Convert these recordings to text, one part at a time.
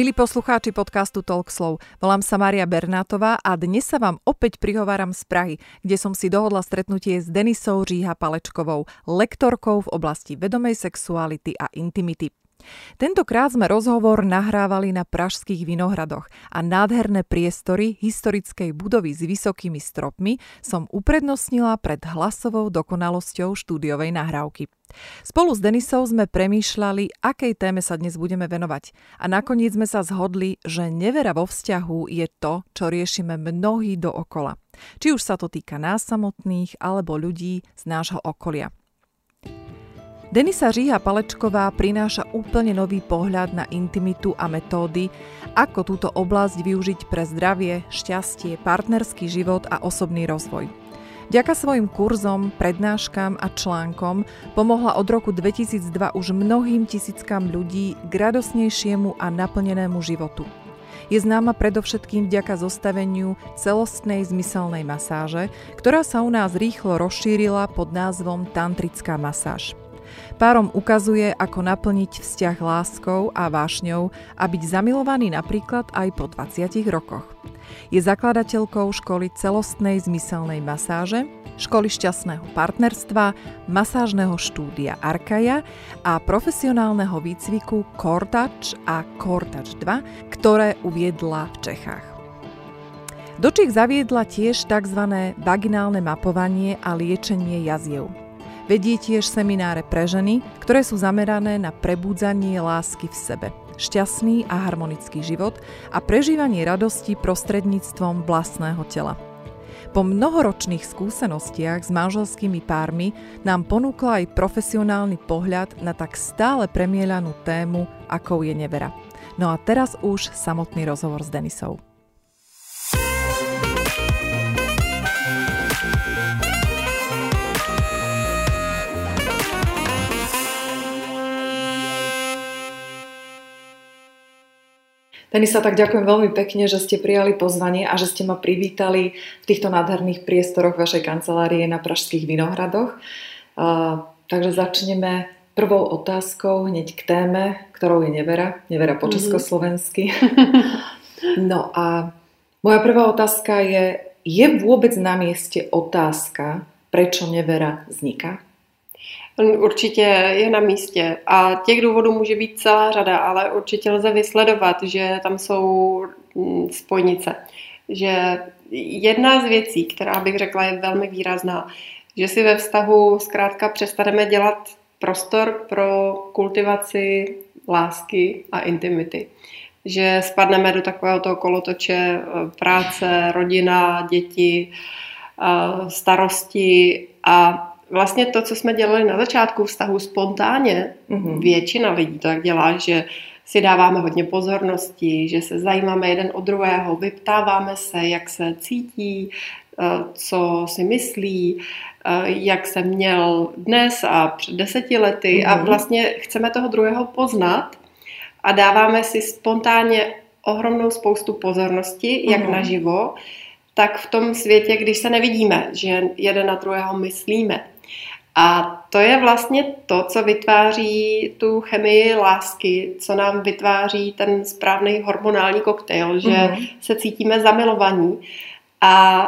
Milí poslucháči podcastu Talkslow, volám sa Mária Bernátová a dnes sa vám opäť prihováram z Prahy, kde som si dohodla stretnutie s Denisou Říha Palečkovou, lektorkou v oblasti vedomej sexuality a intimity. Tentokrát sme rozhovor nahrávali na pražských vinohradoch a nádherné priestory historickej budovy s vysokými stropmi som uprednostnila pred hlasovou dokonalosťou štúdiovej nahrávky. Spolu s Denisou sme premýšľali, akej téme sa dnes budeme venovať a nakoniec sme sa zhodli, že nevera vo vzťahu je to, čo riešime mnohí dookola. Či už sa to týka nás samotných alebo ľudí z nášho okolia. Denisa Říha Palečková prináša úplne nový pohľad na intimitu a metódy, ako túto oblasť využiť pre zdravie, šťastie, partnerský život a osobný rozvoj. Ďaka svojim kurzom, prednáškam a článkom pomohla od roku 2002 už mnohým tisíckam ľudí k radosnejšiemu a naplnenému životu. Je známa predovšetkým vďaka zostaveniu celostnej zmyselnej masáže, ktorá sa u nás rýchlo rozšírila pod názvom tantrická masáž. Párom ukazuje, ako naplniť vzťah láskou a vášňou a byť zamilovaný napríklad aj po 20 rokoch. Je zakladateľkou školy celostnej zmyselnej masáže, školy šťastného partnerstva, masážneho štúdia Arkaja a profesionálneho výcviku Kortač a Kortač 2, ktoré uviedla v Čechách. Do Čech zaviedla tiež tzv. vaginálne mapovanie a liečenie jaziev. Vedie tiež semináre pre ženy, ktoré sú zamerané na prebudzanie lásky v sebe, šťastný a harmonický život a prežívanie radosti prostredníctvom vlastného tela. Po mnohoročných skúsenostiach s manželskými pármi nám ponúkla aj profesionálny pohľad na tak stále premielanú tému, akou je nevera. No a teraz už samotný rozhovor s Denisou. Denisa, tak ďakujem veľmi pekne, že ste prijali pozvanie a že ste ma privítali v týchto nádherných priestoroch vašej kancelárie na Pražských Vinohradoch. Uh, takže začneme prvou otázkou hneď k téme, ktorou je nevera. Nevera po mhm. československy. no a moja prvá otázka je, je vôbec na mieste otázka, prečo nevera vzniká? Určitě je na místě a těch důvodů může být celá řada, ale určitě lze vysledovat, že tam jsou mm, spojnice. Že jedna z věcí, která bych řekla je velmi výrazná, že si ve vztahu zkrátka přestaneme dělat prostor pro kultivaci lásky a intimity. Že spadneme do takového toho kolotoče eh, práce, rodina, děti, eh, starosti a vlastně to, co jsme dělali na začátku vztahu spontánně, mm-hmm. většina lidí to tak dělá, že si dáváme hodně pozornosti, že se zajímáme jeden od druhého, vyptáváme se, jak se cítí, eh, co si myslí, eh, jak se měl dnes a před deseti lety mm-hmm. a mhm. vlastně chceme toho druhého poznat a dáváme si spontánně ohromnou spoustu pozornosti, jak mm-hmm. naživo, tak v tom světě, když se nevidíme, že jeden na druhého myslíme. A to je vlastně to, co vytváří tu chemii lásky, co nám vytváří ten správný hormonální koktejl, že mm-hmm. se cítíme zamilovaní. A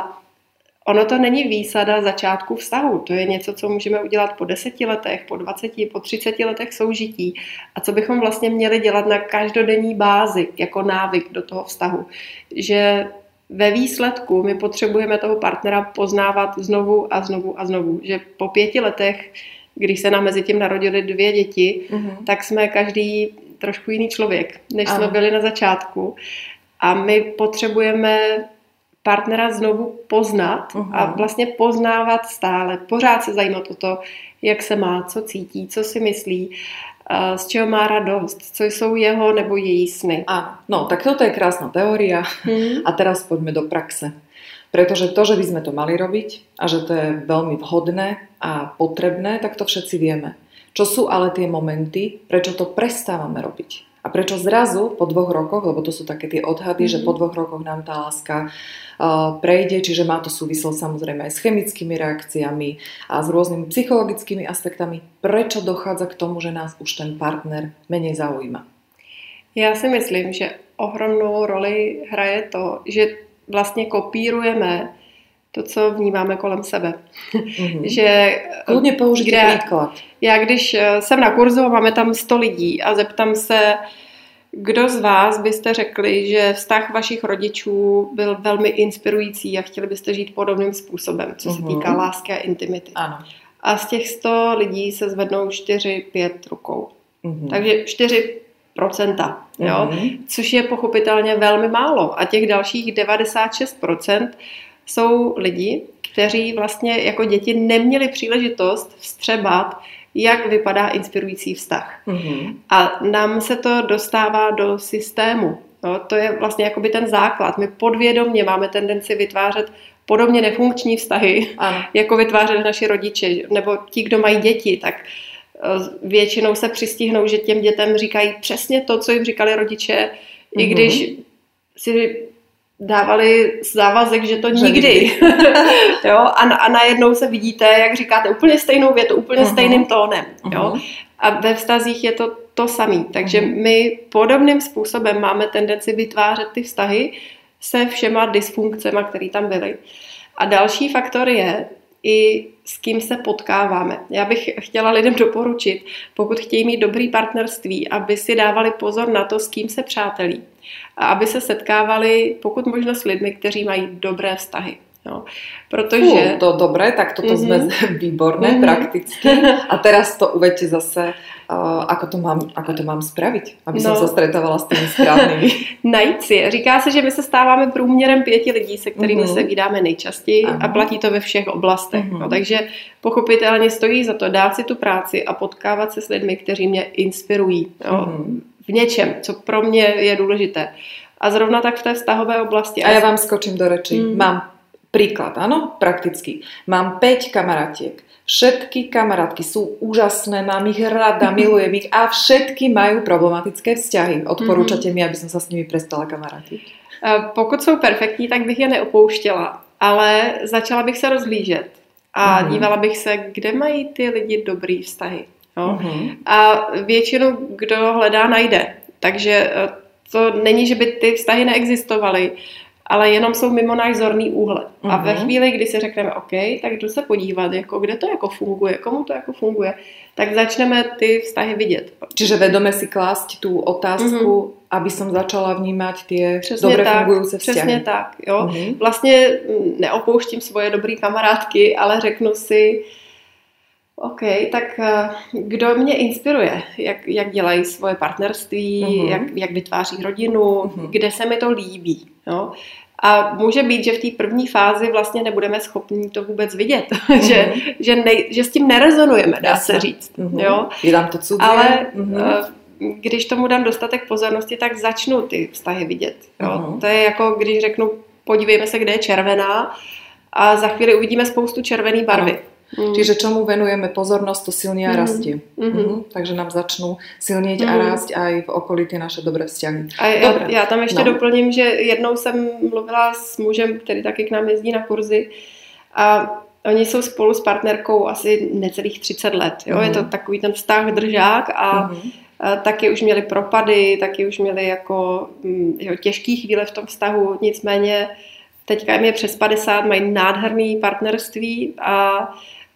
ono to není výsada začátku vztahu. To je něco, co můžeme udělat po deseti letech, po dvaceti, po třiceti letech soužití a co bychom vlastně měli dělat na každodenní bázi, jako návyk do toho vztahu. Že ve výsledku my potřebujeme toho partnera poznávat znovu a znovu a znovu. Že po pěti letech, když se nám mezi tím narodili dvě děti, mm-hmm. tak jsme každý trošku jiný člověk, než ano. jsme byli na začátku. A my potřebujeme partnera znovu poznat uh-huh. a vlastně poznávat stále, pořád se zajímat o to, jak se má, co cítí, co si myslí z čeho má radost, co jsou jeho nebo její sny. Áno, no tak toto je krásna teória hmm. a teraz poďme do praxe. Pretože to, že by sme to mali robiť a že to je veľmi vhodné a potrebné, tak to všetci vieme. Čo sú ale tie momenty, prečo to prestávame robiť? A prečo zrazu po dvoch rokoch, lebo to sú také tie odhady, mm-hmm. že po mhm. dvoch rokoch nám tá láska uh, prejde, čiže má to súvislosť samozrejme aj s chemickými reakciami a s rôznymi psychologickými aspektami. Prečo dochádza k tomu, že nás už ten partner menej zaujíma? Já si myslím, že ohromnou roli hraje to, že vlastně kopírujeme to, co vnímáme kolem sebe. Mm-hmm. že, Kludně použijte příklad. Já když eh, jsem na kurzu a máme tam 100 lidí a zeptám se, kdo z vás byste řekli, že vztah vašich rodičů byl velmi inspirující a chtěli byste žít podobným způsobem, co se týká mhm. lásky a intimity? Ano. A z těch 100 lidí se zvednou 4-5 rukou. Mm-hmm. Takže 4 procenta, jo? Mm-hmm. což je pochopitelně velmi málo. A těch dalších 96% jsou lidi, kteří vlastně jako děti neměli příležitost vstřebat jak vypadá inspirující vztah. Mm-hmm. A nám se to dostává do systému. No, to je vlastně jakoby ten základ. My podvědomně máme tendenci vytvářet podobně nefunkční vztahy, ano. jako vytvářeli naši rodiče, nebo ti, kdo mají děti, tak eh, většinou se přistihnou, že těm dětem říkají přesně to, co jim říkali rodiče, mm-hmm. i mhm. když si dávali závazek, že to nikdy. jo? A, a najednou se vidíte, jak říkáte, úplně stejnou větu, úplně uh-huh. stejným tónem. Jo? Uh-huh. A ve vztazích je to to samé. Takže uh-huh. my podobným způsobem máme tendenci vytvářet ty vztahy se všema dysfunkcemi, které tam byly. A další faktor je, i s kým se potkáváme. Já bych chtěla lidem doporučit, pokud chtějí mít dobrý partnerství, aby si dávali pozor na to, s kým se přátelí. A aby se setkávali pokud možno s lidmi, kteří mají dobré vztahy. No, protože... Uh, to dobré, tak toto mm-hmm. jsme výborné, mm-hmm. prakticky. A teraz to uvedte zase, uh, ako, to mám, ako to mám spraviť, aby no. som sa stretávala s tými správnými. Najít si. Říká se, že my se stáváme průměrem pěti lidí, se kterými mm-hmm. se vydáme nejčastěji Aha. a platí to ve všech oblastech. Mm-hmm. No, takže pochopitelně stojí za to dát si tu práci a potkávat se s lidmi, kteří mě inspirují. Jo, mm-hmm. V něčem, co pro mě je důležité. A zrovna tak v té vztahové oblasti. A já vám skočím do reči. Mm. Mám Príklad, áno, prakticky. Mám 5 kamarátiek. Všetky kamarátky sú úžasné, mám ich rada, milujem ich a všetky majú problematické vzťahy. Odporúčate mm-hmm. mi, aby som sa s nimi prestala kamarátiť? Pokud jsou perfektní, tak bych je neopouštěla, ale začala bych se rozhlížet a mm-hmm. dívala bych se, kde mají ty lidi dobrý vztahy. Jo? Mm-hmm. A většinu, kdo hledá, najde. Takže eh, to není, že by ty vztahy neexistovaly, ale jenom jsou mimo náš zorný úhled. Uh-huh. A ve mhm. chvíli, kdy si řekneme, OK, tak jdu se podívat, jako, kde to jako funguje, komu to jako funguje, tak začneme ty vztahy vidět. Čiže vedome si klást tu otázku, uh-huh. aby som začala vnímat ty přesně dobře tak, fungující vztahy. Přesně tak, jo. Uh-huh. Vlastně neopouštím svoje dobré kamarádky, ale řeknu si, OK, tak eh, kdo mě inspiruje? Jak, jak dělají svoje partnerství, uh-huh. jak, jak vytváří rodinu, uh-huh. kde se mi to líbí. Jo? A může být, že v té první fázi vlastně nebudeme schopni to vůbec vidět, mm-hmm. že, že, nej, že s tím nerezonujeme, dá Jasne. se říct. Mm-hmm. Jo? Je tam to cudzie. Ale mm-hmm. když tomu dám dostatek pozornosti, tak začnu ty vztahy vidět. Jo? Mm-hmm. To je jako, když řeknu, podívejme se, kde je červená a za chvíli uvidíme spoustu červené barvy. Mm. Čiže čomu venujeme pozornosť, to silnie mm. rastie. Mm-hmm. Mm-hmm. Takže nám začnú silnieť mm. a rásť aj v okolí ty naše dobré vzťahy. A já, já tam ještě no. doplním, že jednou jsem mluvila s mužem, který taky k nám jezdí na kurzy a Oni jsou spolu s partnerkou asi necelých 30 let. Jo? Mm. Je to mm-hmm. takový ten vztah držák a mm. Taky už měli propady, taky už měli jako mm, jo, těžký chvíle v tom vztahu, nicméně teďka jim je přes 50, mají nádherný partnerství a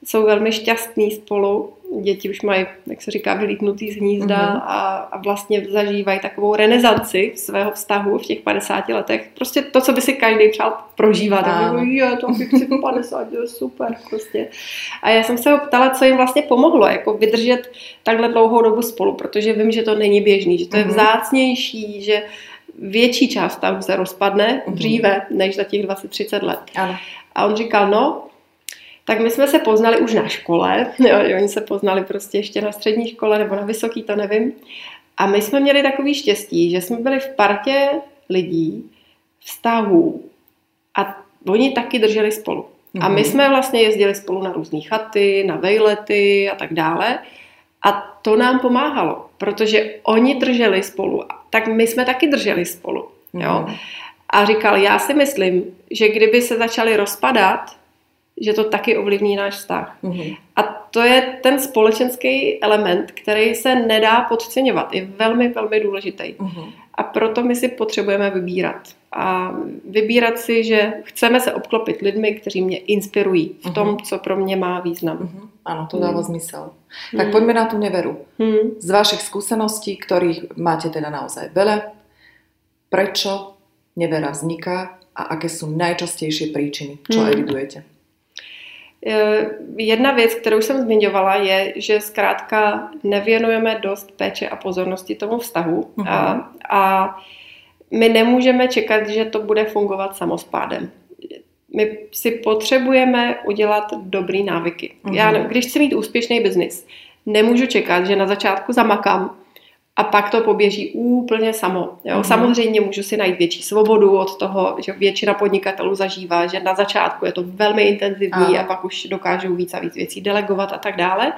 jsou velmi šťastní spolu. Děti už mají, jak se říká, vylítnutý z hnízda mm-hmm. a, a vlastně zažívají takovou renesanci svého vztahu v těch 50 letech. Prostě to, co by si každý přál prožívat. Tak je, to bych si 50, je super prostě. A já jsem se ho ptala, co jim vlastně pomohlo, jako vydržet takhle dlouhou dobu spolu, protože vím, že to není běžný, že to je mm-hmm. vzácnější, že větší část tam se rozpadne mm-hmm. dříve než za těch 20-30 let. Ano. A on říkal, no, tak my jsme se poznali už na škole, jo, oni se poznali prostě ještě na střední škole nebo na vysoký, to nevím. A my jsme měli takový štěstí, že jsme byli v partě lidí, vztahů a oni taky drželi spolu. Mm-hmm. A my mhm. jsme vlastně jezdili spolu na různé chaty, na vejlety a tak dále. A to nám pomáhalo, protože oni drželi spolu, tak my jsme taky drželi spolu. Jo? Mm-hmm. A říkal, já si myslím, že kdyby se začali rozpadat, že to taky ovlivní náš vztah. Mm-hmm. A to je ten společenský element, který se nedá podceňovat. Je velmi, velmi důležitý. Mm-hmm. A proto my si potřebujeme vybírat. A vybírat si, že chceme se obklopit lidmi, kteří mě inspirují v tom, mm-hmm. co pro mě má význam. Mm-hmm. Ano, to dává mm. zmysel. Tak mm. poďme na tu neveru. Mm. Z vašich skúseností, ktorých máte teda naozaj veľa, prečo nevera vzniká a aké jsou nejčastější příčiny, co hmm. evidujete? Eh, jedna věc, kterou jsem zmiňovala, je, že zkrátka nevěnujeme dost péče a pozornosti tomu vztahu uh-huh. a, a my nemůžeme čekat, že to bude fungovat samospádem. My si potřebujeme udělat dobrý návyky. Uh-huh. Já, když chci mít úspěšný biznis, nemůžu čekat, že na začátku zamakám a pak to poběží úplně samo. Jo? Mm-hmm. Samozřejmě můžu si najít větší svobodu od toho, že většina podnikatelů zažívá, že na začátku je to velmi intenzivní Aha. a pak už dokážou víc a víc věcí delegovat a tak dále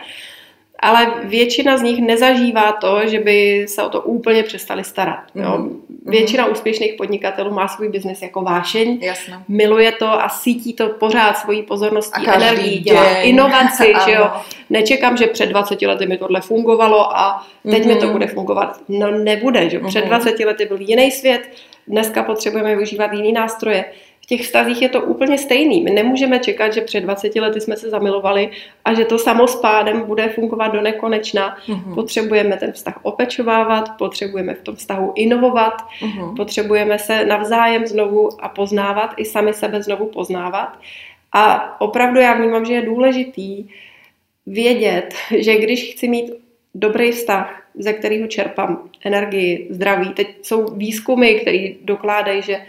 ale většina z nich nezažívá to, že by se o to úplně přestali starat. Jo. Mm-hmm. Většina úspěšných podnikatelů má svůj biznes jako vášeň, Jasne. miluje to a sítí to pořád svojí pozorností, energií, dělá inovaci. že jo. Nečekám, že před 20 lety mi tohle fungovalo a teď mm-hmm. mi to mhm. bude fungovat. No nebude, že před 20 mhm. lety byl jiný svět, dneska potřebujeme využívat jiný nástroje těch vztazích je to úplně stejný. My nemůžeme čekat, že před 20 lety jsme se zamilovali a že to samo s pádem bude fungovat do nekonečna. Mm-hmm. Potřebujeme ten vztah opečovávat, potřebujeme v tom vztahu inovovat, mm-hmm. potřebujeme se navzájem znovu a poznávat, i sami sebe znovu poznávat. A opravdu já vnímám, že je důležitý vědět, že když chci mít dobrý vztah, ze kterého čerpám energii, zdraví. Teď jsou výzkumy, které dokládají, že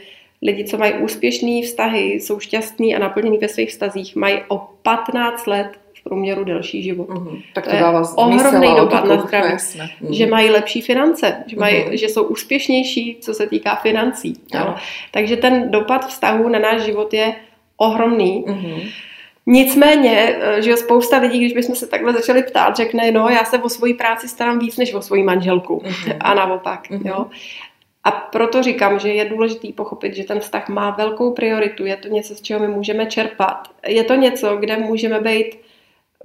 lidi, co mají úspěšné vztahy, jsou šťastní a naplnění ve svých vztazích, mají o 15 let v průměru delší život. Mm-hmm. Tak to, to dává ohromný dopad na zdraví. Mm-hmm. Že mají lepší finance, že, mají, mm-hmm. že jsou úspěšnější, co se týká financí. No. Takže ten dopad vztahu na náš život je ohromný. Mm-hmm. Nicméně, eh, že spousta lidí, když bychom se takhle začali ptát, řekne, no já se o svoji práci starám víc než o svoji manželku. Mm-hmm. A naopak. Mm-hmm. Jo. A proto říkám, že je důležité pochopit, že ten vztah má velkou prioritu, je to něco, z čeho my můžeme čerpat. Je to něco, kde můžeme být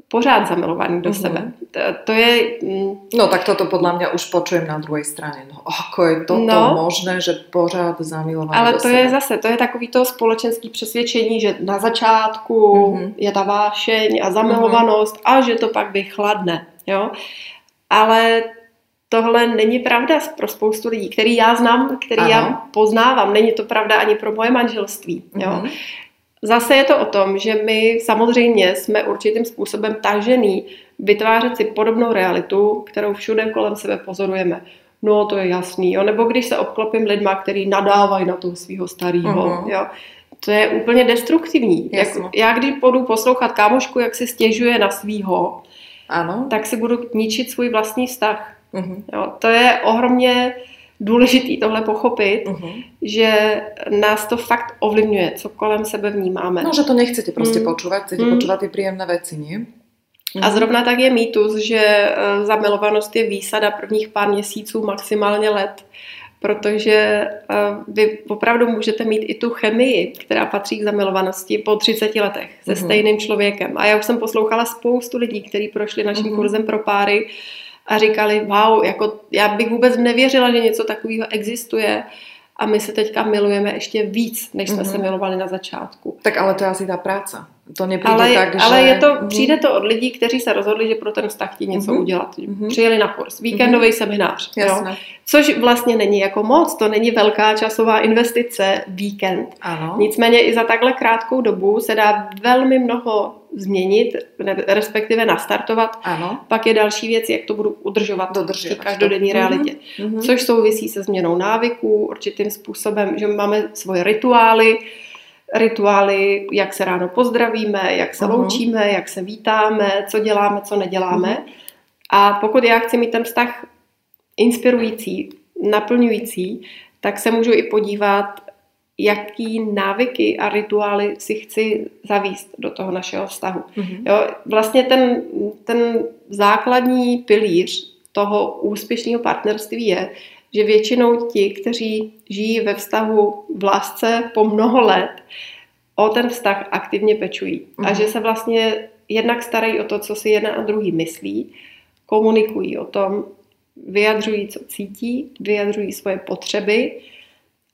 pořád zamilovaný do mm-hmm. sebe. To, to je... Mm, no tak toto podle mě už počujem na druhé straně. No ako je toto no, možné, že pořád zamilovaný Ale do to sebe. je zase, to je takový to společenský přesvědčení, že na začátku mm-hmm. je ta vášeň a zamilovanost mm-hmm. a že to pak vychladne. Jo? Ale tohle není pravda pro spoustu lidí, který já znám, který Aha. já poznávám. Není to pravda ani pro moje manželství. Jo. Mm-hmm. Zase je to o tom, že my samozřejmě jsme určitým způsobem tažený vytvářet si podobnou realitu, kterou všude kolem sebe pozorujeme. No, to je jasný. Jo. Nebo když se obklopím lidma, který nadávají na toho svého starého. Uh-huh. Jo. To je úplně destruktivní. Jak, já když budu poslouchat kámošku, jak si stěžuje na svýho, ano. tak si budu ničit svůj vlastní vztah. Uh-huh. Jo, to je ohromně důležitý tohle pochopit, uh-huh. že nás to fakt ovlivňuje, co kolem sebe vnímáme. No, že to nechcete prostě mm. počúvat, chcete mm. počúvat ty příjemné věci, ne? A zrovna tak je mýtus, že e, zamilovanost je výsada prvních pár měsíců, maximálně let, protože e, vy opravdu můžete mít i tu chemii, která patří k zamilovanosti po 30 letech se mm-hmm. stejným člověkem. A já už jsem poslouchala spoustu lidí, kteří prošli naším mm-hmm. kurzem pro páry a říkali, wow, jako já bych vůbec nevěřila, že něco takového existuje a my se teďka milujeme ještě víc, než jsme mm-hmm. se milovali na začátku. Tak ale to je asi ta práce. To nepřijde ale, tak, ale že... je to, mm-hmm. přijde to od lidí, kteří se rozhodli, že pro ten vztah chtějí něco mm-hmm. udělat. Mm-hmm. Přijeli na kurz, víkendový mm-hmm. seminář. Jo? Což vlastně není jako moc, to není velká časová investice víkend. Ano. Nicméně i za takhle krátkou dobu se dá velmi mnoho změnit, respektive nastartovat. Ano. Pak je další věc, jak to budu udržovat Dodržovat v každodenní to. realitě. Mm-hmm. Což souvisí se změnou návyků, určitým způsobem, že máme svoje rituály, rituály, jak se ráno pozdravíme, jak se uh-huh. loučíme, jak se vítáme, co děláme, co neděláme. Uh-huh. A pokud já chci mít ten vztah inspirující, naplňující, tak se můžu i podívat, jaký návyky a rituály si chci zavíst do toho našeho vztahu. Mm-hmm. Jo, vlastně ten, ten základní pilíř toho úspěšného partnerství je, že většinou ti, kteří žijí ve vztahu v lásce po mnoho let, o ten vztah aktivně pečují. Mm. A mhm. že se vlastně jednak starají o to, co si jedna a druhý myslí, komunikují o tom, vyjadřují, co cítí, vyjadřují svoje potřeby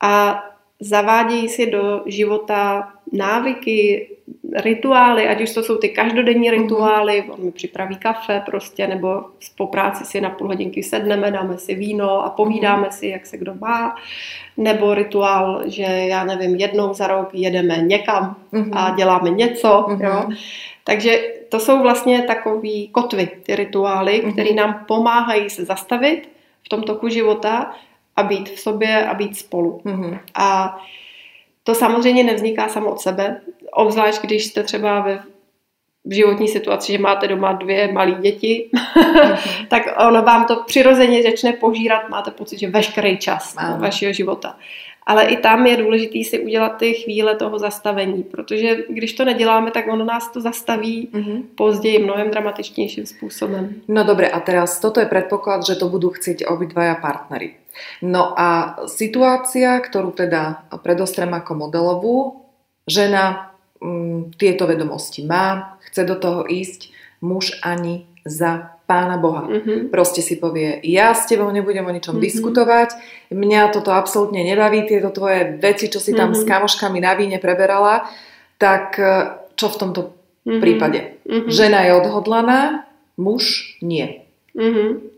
a zavádějí si do života návyky, rituály, ať už to jsou ty každodenní mhm. rituály, on mi připraví kafe prostě, nebo po práci si na půl hodinky sedneme, dáme si víno a povídáme mhm. si, jak se kdo má, nebo rituál, že já nevím, jednou za rok jedeme někam mm-hmm. a děláme něco, jo. Takže to jsou vlastně takový kotvy, ty rituály, které nám pomáhají se zastavit v tom toku života a být v sobě a být spolu. Mm-hmm. A to samozřejmě nevzniká samo od sebe, obzvlášť když jste třeba ve v životní situaci, že máte doma dvě malé děti, mm-hmm. tak ono vám to přirozeně začne požírat, máte pocit, že veškerý čas vašeho života. Ale i tam je důležité si udělat ty chvíle toho zastavení, protože když to neděláme, tak ono nás to zastaví mm-hmm. později mnohem dramatičnějším způsobem. No dobré, a teraz toto je předpoklad, že to budou chtít obidvaja partnery. No a situácia, ktorú teda predostrem ako modelovú, žena mm, tieto vedomosti má, chce do toho ísť, muž ani za pána Boha. Mm-hmm. Proste si povie, ja s tebou nebudem o ničom mm-hmm. diskutovať, mňa toto absolútne nebaví, tieto tvoje veci, čo si tam mm-hmm. s kamoškami na víne preberala, tak e, čo v tomto mm-hmm. prípade? Mm-hmm. Žena je odhodlaná, muž nie. Mm-hmm.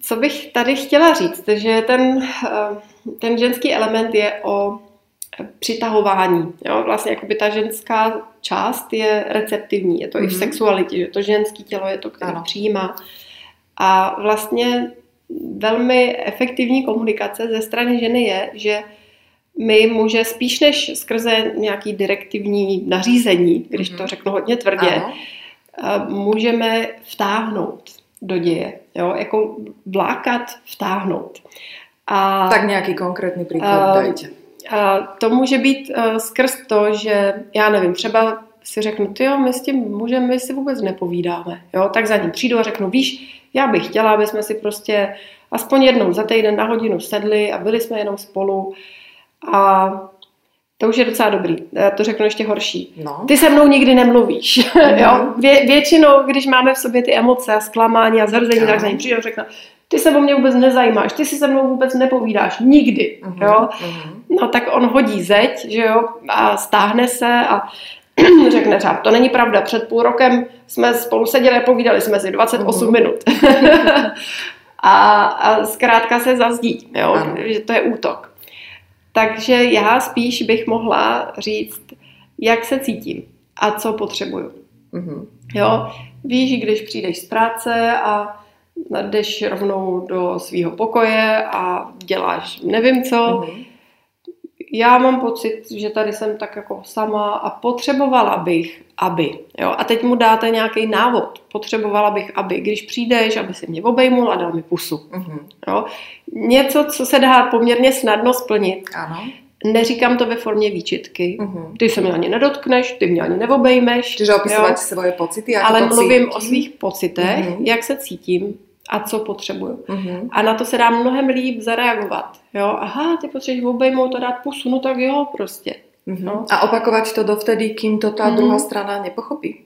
Co bych tady chtěla říct, že ten, eh, ten ženský element je o přitahování. Jo? Vlastně jakoby ta ženská část je receptivní, je to mm-hmm. i v mhm. sexualitě, že to ženské tělo je to, které ano. přijímá. A vlastně velmi efektivní komunikace ze strany ženy je, že my může spíš než skrze nějaký direktivní nařízení, když mm-hmm. to řeknu hodně tvrdě, ano. Můžeme vtáhnout do děje. Jo? Jako vlákat, vtáhnout. A, tak nějaký konkrétní příklad uh, dajte. A to může být uh, skrz to, že já nevím, třeba si řeknu, ty jo, my s tím mužem my si vůbec nepovídáme. Jo? Tak za ním přijdu a řeknu, víš, já bych chtěla, aby jsme si prostě aspoň jednou za týden na hodinu sedli a byli jsme jenom spolu. A to už je docela dobrý. Já to řeknu ještě horší. No. Ty se mnou nikdy nemluvíš. Mm. jo? Vě, většinou, když máme v sobě ty emoce a zklamání a zhrzení, tak za ní přijde a řekne, ty se o mě vůbec nezajímáš, ty si se mnou vůbec nepovídáš, nikdy. Mm-hmm. Jo? Mm-hmm. No tak on hodí zeď, že jo, a stáhne se a řekne třeba, to není pravda, před půl rokem jsme spolu seděli a povídali jsme si 28 mm-hmm. minut. a, a zkrátka se zazdí, jo, že to je útok. Takže já spíš bych mohla říct, jak se cítím a co potřebuju. Mm-hmm. Jo, víš, když přijdeš z práce a jdeš rovnou do svého pokoje a děláš nevím co, mm-hmm já mám pocit, že tady jsem tak jako sama a potřebovala bych, aby. Jo? A teď mu dáte nějaký návod. Potřebovala bych, aby, když přijdeš, aby si mě obejmul a dal mi pusu. Mm-hmm. Jo? Něco, co se dá poměrně snadno splnit. Ano. Neříkám to ve formě výčitky. Mm-hmm. Ty se mě ani nedotkneš, ty mě ani neobejmeš. Čiže opisovat svoje pocity. Ale mluvím o svých pocitech, mm-hmm. jak se cítím, a co potřebuju. Mm-hmm. A na to se dá mnohem líp zareagovat. Jo, aha, ty potřebuješ obejmout a dát pusu, no tak jo, prostě. Mm-hmm. No. A opakovat to dovtedy, kým to ta mm-hmm. druhá strana nepochopí.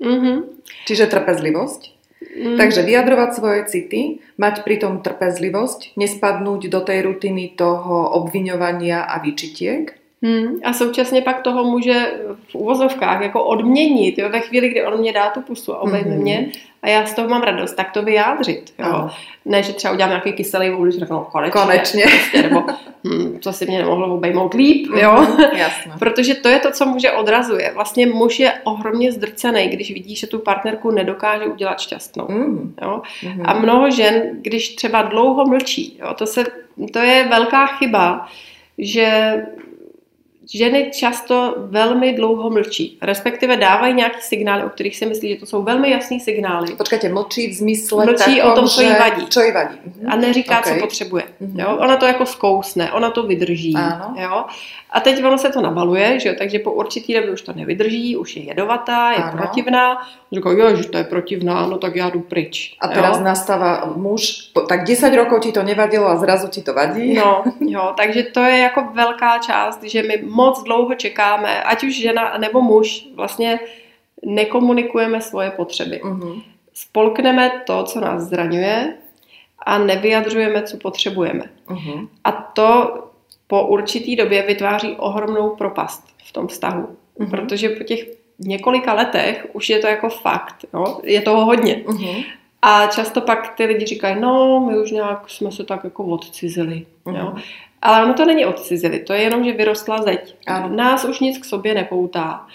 Mm-hmm. Čiže trpezlivosť. Mm. Takže vyjadrovať svoje city, mať pritom trpezlivosť, nespadnúť do tej rutiny toho obviňovania a výčitiek. Hmm. A současně pak toho může v uvozovkách jako odměnit, jo, ve chvíli, kdy on mě dá tu pusu a obejme mm-hmm. mě a já z toho mám radost, tak to vyjádřit. Jo. Ne, že třeba udělám nějaký kyselý vůli, že řeknu, no, konečně. konečně. Prostě, nebo hm, to si mě nemohlo obejmout líp, jo. Mm-hmm. Jasně. Protože to je to, co muže odrazuje. Vlastně muž je ohromně zdrcený, když vidí, že tu partnerku nedokáže udělat šťastnou. Mm. Jo. Mm-hmm. A mnoho žen, když třeba dlouho mlčí, jo, to, se, to je velká chyba, že ženy často velmi dlouho mlčí, respektive dávají nějaký signály, o kterých si myslí, že to jsou velmi jasný signály. Počkejte, mlčí v zmysle Mlčí takom, o tom, co jí vadí. Čo jí vadí. Mhm. A neříká, okay. co potřebuje. Mm-hmm. Jo? Ona to jako zkousne, ona to vydrží. Ano. Jo? A teď ono se to nabaluje, že jo? takže po určitý době už to nevydrží, už je jedovatá, je Ano. protivná. Říká, jo, že to je protivná, no tak já jdu pryč. A teraz jo? nastáva muž, tak 10 rokov ti to nevadilo a zrazu ti to vadí? No, jo, takže to je jako velká část, že my moc dlouho čekáme, ať už žena nebo muž, vlastně nekomunikujeme svoje potřeby. Mhm. Spolkneme to, co nás zraňuje a nevyjadřujeme, co potřebujeme. Mhm. A to po určitý době vytváří ohromnou propast v tom vztahu. Mhm. Protože po těch několika letech už je to jako fakt, jo? je toho hodně. Mhm. A často pak ty lidi říkají, no, my už nějak jsme se tak jako odcizili. Mhm. Jo? Ale ono to není odcizili, to je jenom, že vyrostla zeď. Ano. Nás už nic k sobě nepoutá.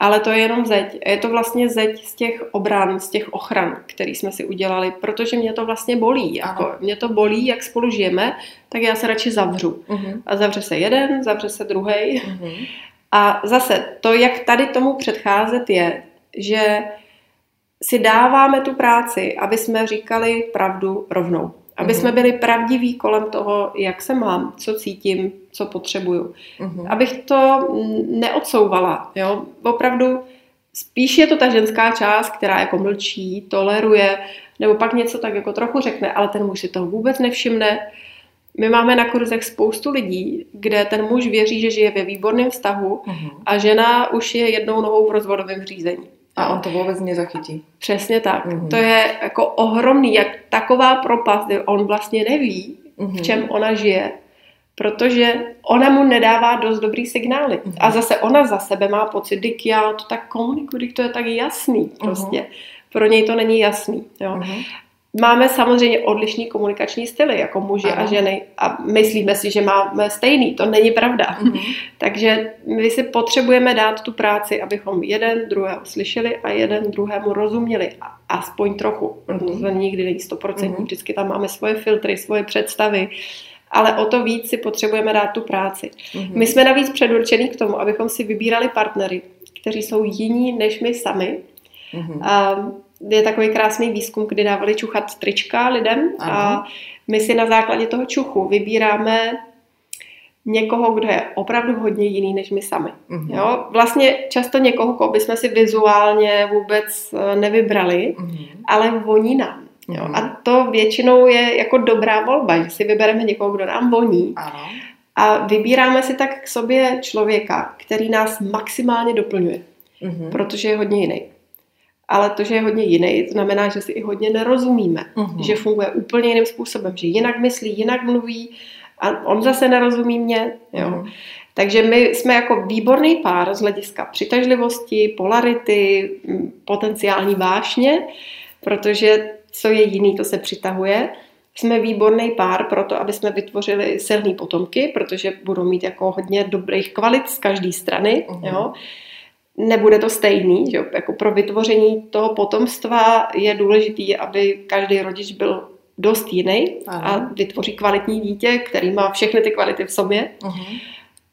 Ale to je jenom zeď. Je to vlastně zeď z těch obran, z těch ochran, který jsme si udělali, protože mě to vlastně bolí. Jako, mě to bolí, jak spolu žijeme, tak já se radši zavřu. Mhm. A zavře se jeden, zavře se druhý. Mhm. A zase to, jak tady tomu předcházet, je, že si dáváme tu práci, aby jsme říkali pravdu rovnou. Aby Mhm. jsme byli pravdiví kolem toho, jak se mám, co cítím, co potřebuju. Mhm. Abych to mm, neodsouvala. Jo? Opravdu spíš je to ta ženská část, která jako mlčí, toleruje, nebo pak něco tak jako trochu řekne, ale ten muž si toho vůbec nevšimne. My máme na kurzech spoustu lidí, kde ten muž věří, že žije ve výborném vztahu Mhm. a žena už je jednou nohou v rozvodovém řízení. A on to vůbec nezachytí. Přesně tak. Mhm. To je jako ohromný, jak taková propast, kdy on vlastně neví, Mhm. v čem ona žije, protože ona mu nedává dost dobrý signály. Mhm. A zase ona za sebe má pocit, dik já to tak komunikuji, dik to je tak jasný prostě. Pro něj to není jasný. Jo. Mhm. Máme samozřejmě odlišný komunikační styly, jako muži Ano. a ženy. A myslíme si, že máme stejný. To není pravda. Mhm. Takže my si potřebujeme dát tu práci, abychom jeden druhého slyšeli a jeden druhému rozuměli. A- Aspoň trochu. Mhm. To nikdy není stoprocentní. Mhm. Vždycky tam máme svoje filtry, svoje představy. Ale o to víc si potřebujeme dát tu práci. Mhm. My jsme navíc předurčení k tomu, abychom si vybírali partnery, kteří jsou jiní než my sami. Mhm. A je takový krásný výzkum, kdy dávali čuchat trička lidem a Ano. my si na základě toho čuchu vybíráme někoho, kdo je opravdu hodně jiný než my sami. Mhm. Jo? Vlastně často někoho, koho bychom si vizuálně vůbec eh, nevybrali, Mhm. ale voní nám. Jo? Mhm. A to většinou je jako dobrá volba, že si vybereme někoho, kdo nám voní Ano. a vybíráme si tak k sobě člověka, který nás maximálně doplňuje Mhm. protože je hodně jiný. Ale to, že je hodně jiný, znamená, že si i hodně nerozumíme. Mhm. Že funguje úplně jiným způsobem, že jinak myslí, jinak mluví a on zase nerozumí mě. Jo. Mhm. Takže my jsme jako výborný pár z hlediska přitažlivosti, polarity, potenciální vášně, protože co je jiný, to se přitahuje. Jsme výborný pár pro to, aby jsme vytvořili silný potomky, protože budou mít jako hodně dobrých kvalit z každé strany. Mhm. Jo. Nebude to stejný, že? jako pro vytvoření toho potomstva je důležitý, aby každý rodič byl dost jiný a vytvoří kvalitní dítě, který má všechny ty kvality v sobě. Mhm.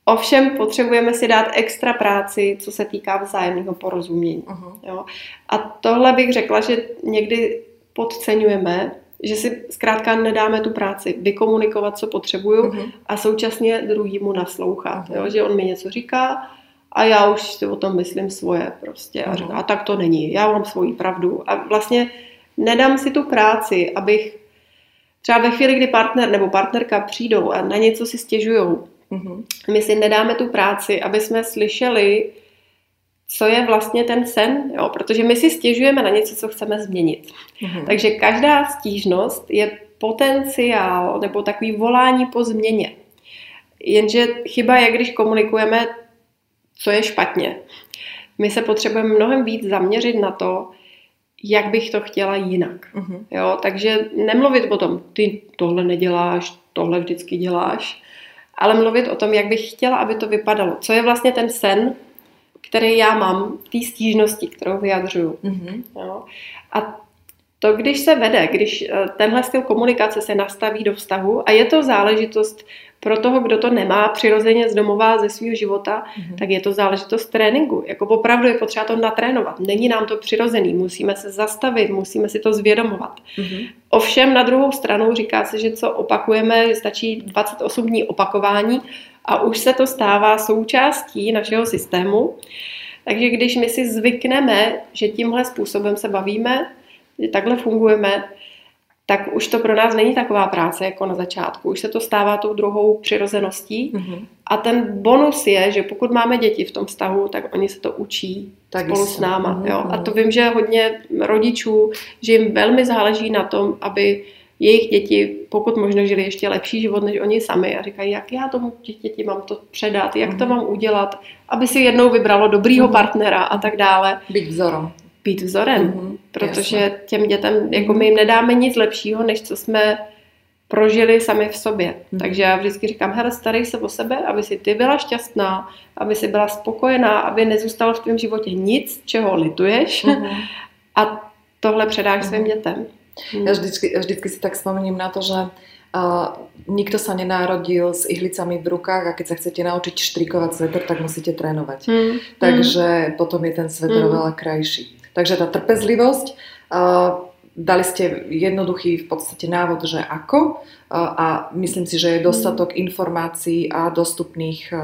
Ovšem potřebujeme si dát extra práci, co se týká vzájemného porozumění. Mhm. Jo? A tohle bych řekla, že někdy podceňujeme, že si zkrátka nedáme tu práci, vykomunikovat, co potřebuju Mhm. a současně druhýmu naslouchat. Mhm. Jo? Že on mi něco říká a já už si o tom myslím svoje prostě. A Mhm. říká, a tak to není, já mám svoji pravdu. A vlastně nedám si tu práci, abych třeba ve chvíli, kdy partner nebo partnerka přijdou a na něco si stěžujou, Mhm. my si nedáme tu práci, aby jsme slyšeli, co je vlastně ten sen, jo? protože my si stěžujeme na něco, co chceme změnit. Mhm. Takže každá stížnost je potenciál nebo takový volání po změně. Jenže chyba je, když komunikujeme, co je špatně. My se potřebujeme mnohem víc zaměřit na to, jak bych to chtěla jinak. Mhm. Jo, takže nemluvit o tom, ty tohle neděláš, tohle vždycky děláš, ale mluvit o tom, jak bych chtěla, aby to vypadalo. Co je vlastně ten sen, který já mám v té stížnosti, kterou vyjadřuju. Mhm. Jo. A to, když se vede, když eh, tenhle styl komunikace se nastaví do vztahu a je to záležitost pro toho, kdo to nemá přirozeně z domova, ze svého života, mm-hmm. tak je to záležitost tréninku. Jako opravdu je potřeba to natrénovat. Není nám to přirozený, musíme se zastavit, musíme si to zvědomovat. Mm-hmm. Ovšem na druhou stranu říká se, že co opakujeme, stačí 28 dní opakování a už se to stává součástí našeho systému. Takže když my si zvykneme, že tímhle způsobem se bavíme, že takhle fungujeme, tak už to pro nás není taková práce jako na začátku. Už se to stává tou druhou přirozeností. Mm-hmm. A ten bonus je, že pokud máme děti v tom vztahu, tak oni se to učí tak spolu s náma. Mm-hmm. Jo? A to vím, že hodně rodičů, že jim velmi záleží na tom, aby jejich děti pokud možno žili ještě lepší život než oni sami a říkají, jak já tomu děti mám to předat, jak to mhm. mám udělat, aby si jednou vybralo dobrýho mhm. partnera a tak dále. Být vzorem. Být vzorem, mm-hmm, protože jasně. těm dětem, jako my jim nedáme nic lepšího, než co jsme prožili sami v sobě. Mm-hmm. Takže já vždycky říkám, hele, starej se o sebe, aby si ty byla šťastná, aby si byla spokojená, aby nezůstalo v tvém životě nic, čeho lituješ mm-hmm. a tohle předáš mm-hmm. svým dětem. Ja vždycky, vždycky si tak spomením na to, že uh, nikto sa nenárodil s ihlicami v rukách a keď sa chcete naučiť štrikovať sveter, tak musíte trénovať. Mm. Takže mm. potom je ten sveter mm. oveľa krajší. Takže tá trpezlivosť, dali ste jednoduchý v podstate návod, že ako a myslím si, že je dostatok mm. informácií a dostupných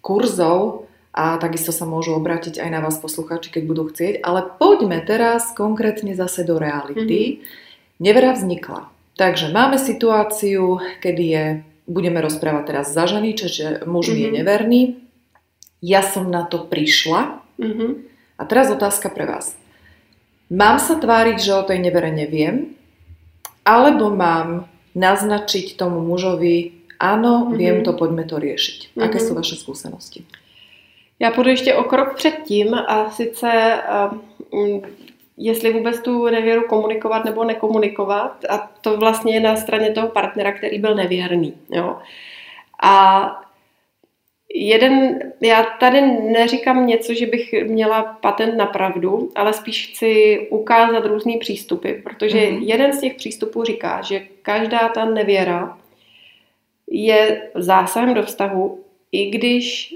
kurzov, a takisto sa môžu obrátiť aj na vás posluchači, keď budú chcieť. Ale poďme teraz konkrétne zase do reality. Mm-hmm. Nevera vznikla. Takže máme situáciu, kedy je, budeme rozprávať teraz za ženy, čiže muž mm-hmm. je neverný. Ja som na to prišla. Mm-hmm. A teraz otázka pre vás. Mám sa tváriť, že o tej nevere neviem, alebo mám naznačiť tomu mužovi, áno, mm-hmm. viem to, poďme to riešiť. Mm-hmm. Aké sú vaše skúsenosti? Já půjdu ještě o krok předtím a sice um, jestli vůbec tu nevěru komunikovat nebo nekomunikovat a to vlastně je na straně toho partnera, který byl nevěrný. Jo. A jeden, já tady neříkám něco, že bych měla patent na pravdu, ale spíš chci ukázat různý přístupy, protože mm-hmm. jeden z těch přístupů říká, že každá ta nevěra je zásahem do vztahu, i když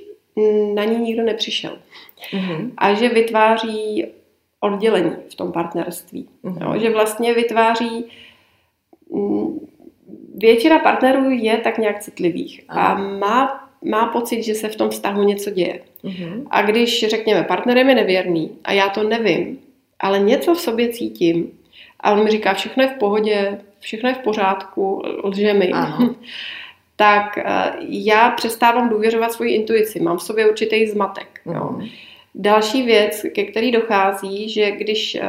na ní nikdo nepřišel. Mm-hmm. A že vytváří oddělení v tom partnerství. Mm-hmm. Jo, že vlastně vytváří mm, většina partnerů je tak nějak citlivých a má, má pocit, že se v tom vztahu něco děje. Mm-hmm. A když, řekněme, partner je mi nevěrný a já to nevím, ale něco v sobě cítím a on mi říká, všechno je v pohodě, všechno je v pořádku, lže mi. Ano. tak eh, já přestávám důvěřovat svoji intuici. Mám v sobě určitý zmatek. Jo. Mm. Další věc, ke který dochází, že když eh,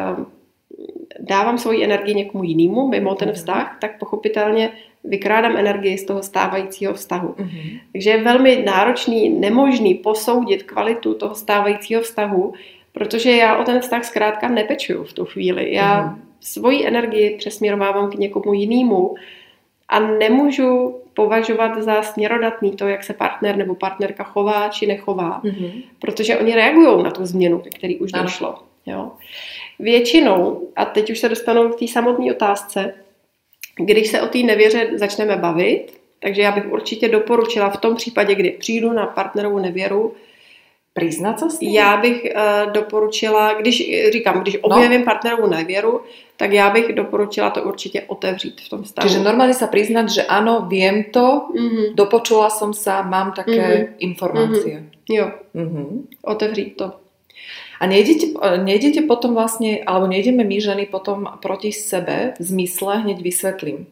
dávám svoji energii někomu jinému, mimo ten mhm. vztah, tak pochopitelně vykrádám energii z toho stávajícího vztahu. Mm-hmm. Takže je velmi náročný, nemožný posoudit kvalitu toho stávajícího vztahu, protože já o ten vztah zkrátka nepečuju v tu chvíli. Já mm-hmm. svoji energii přesměrovávám k někomu jinému a nemůžu považovat za směrodatný to, jak se partner nebo partnerka chová či nechová, mm-hmm. protože oni reagují na tu změnu, ke který už ano. došlo. Jo. Většinou, a teď už se dostanu k té samotné otázce, když se o té nevěře začneme bavit, takže já bych určitě doporučila v tom případě, kdy přijdu na partnerovou nevěru, Přiznat se s tím? Já bych uh, doporučila, když říkám, když no. objevím no. partnerovou nevěru, tak já bych doporučila to určitě otevřít v tom stavu. Čiže normálně se přiznat, že ano, vím to, mm-hmm. dopočula jsem se, mám také mm-hmm. informace. Mm-hmm. Jo, mm-hmm. otevřít to. A nejdete, nejdete potom vlastne, alebo nejdeme my ženy potom proti sebe v zmysle, hneď vysvetlím.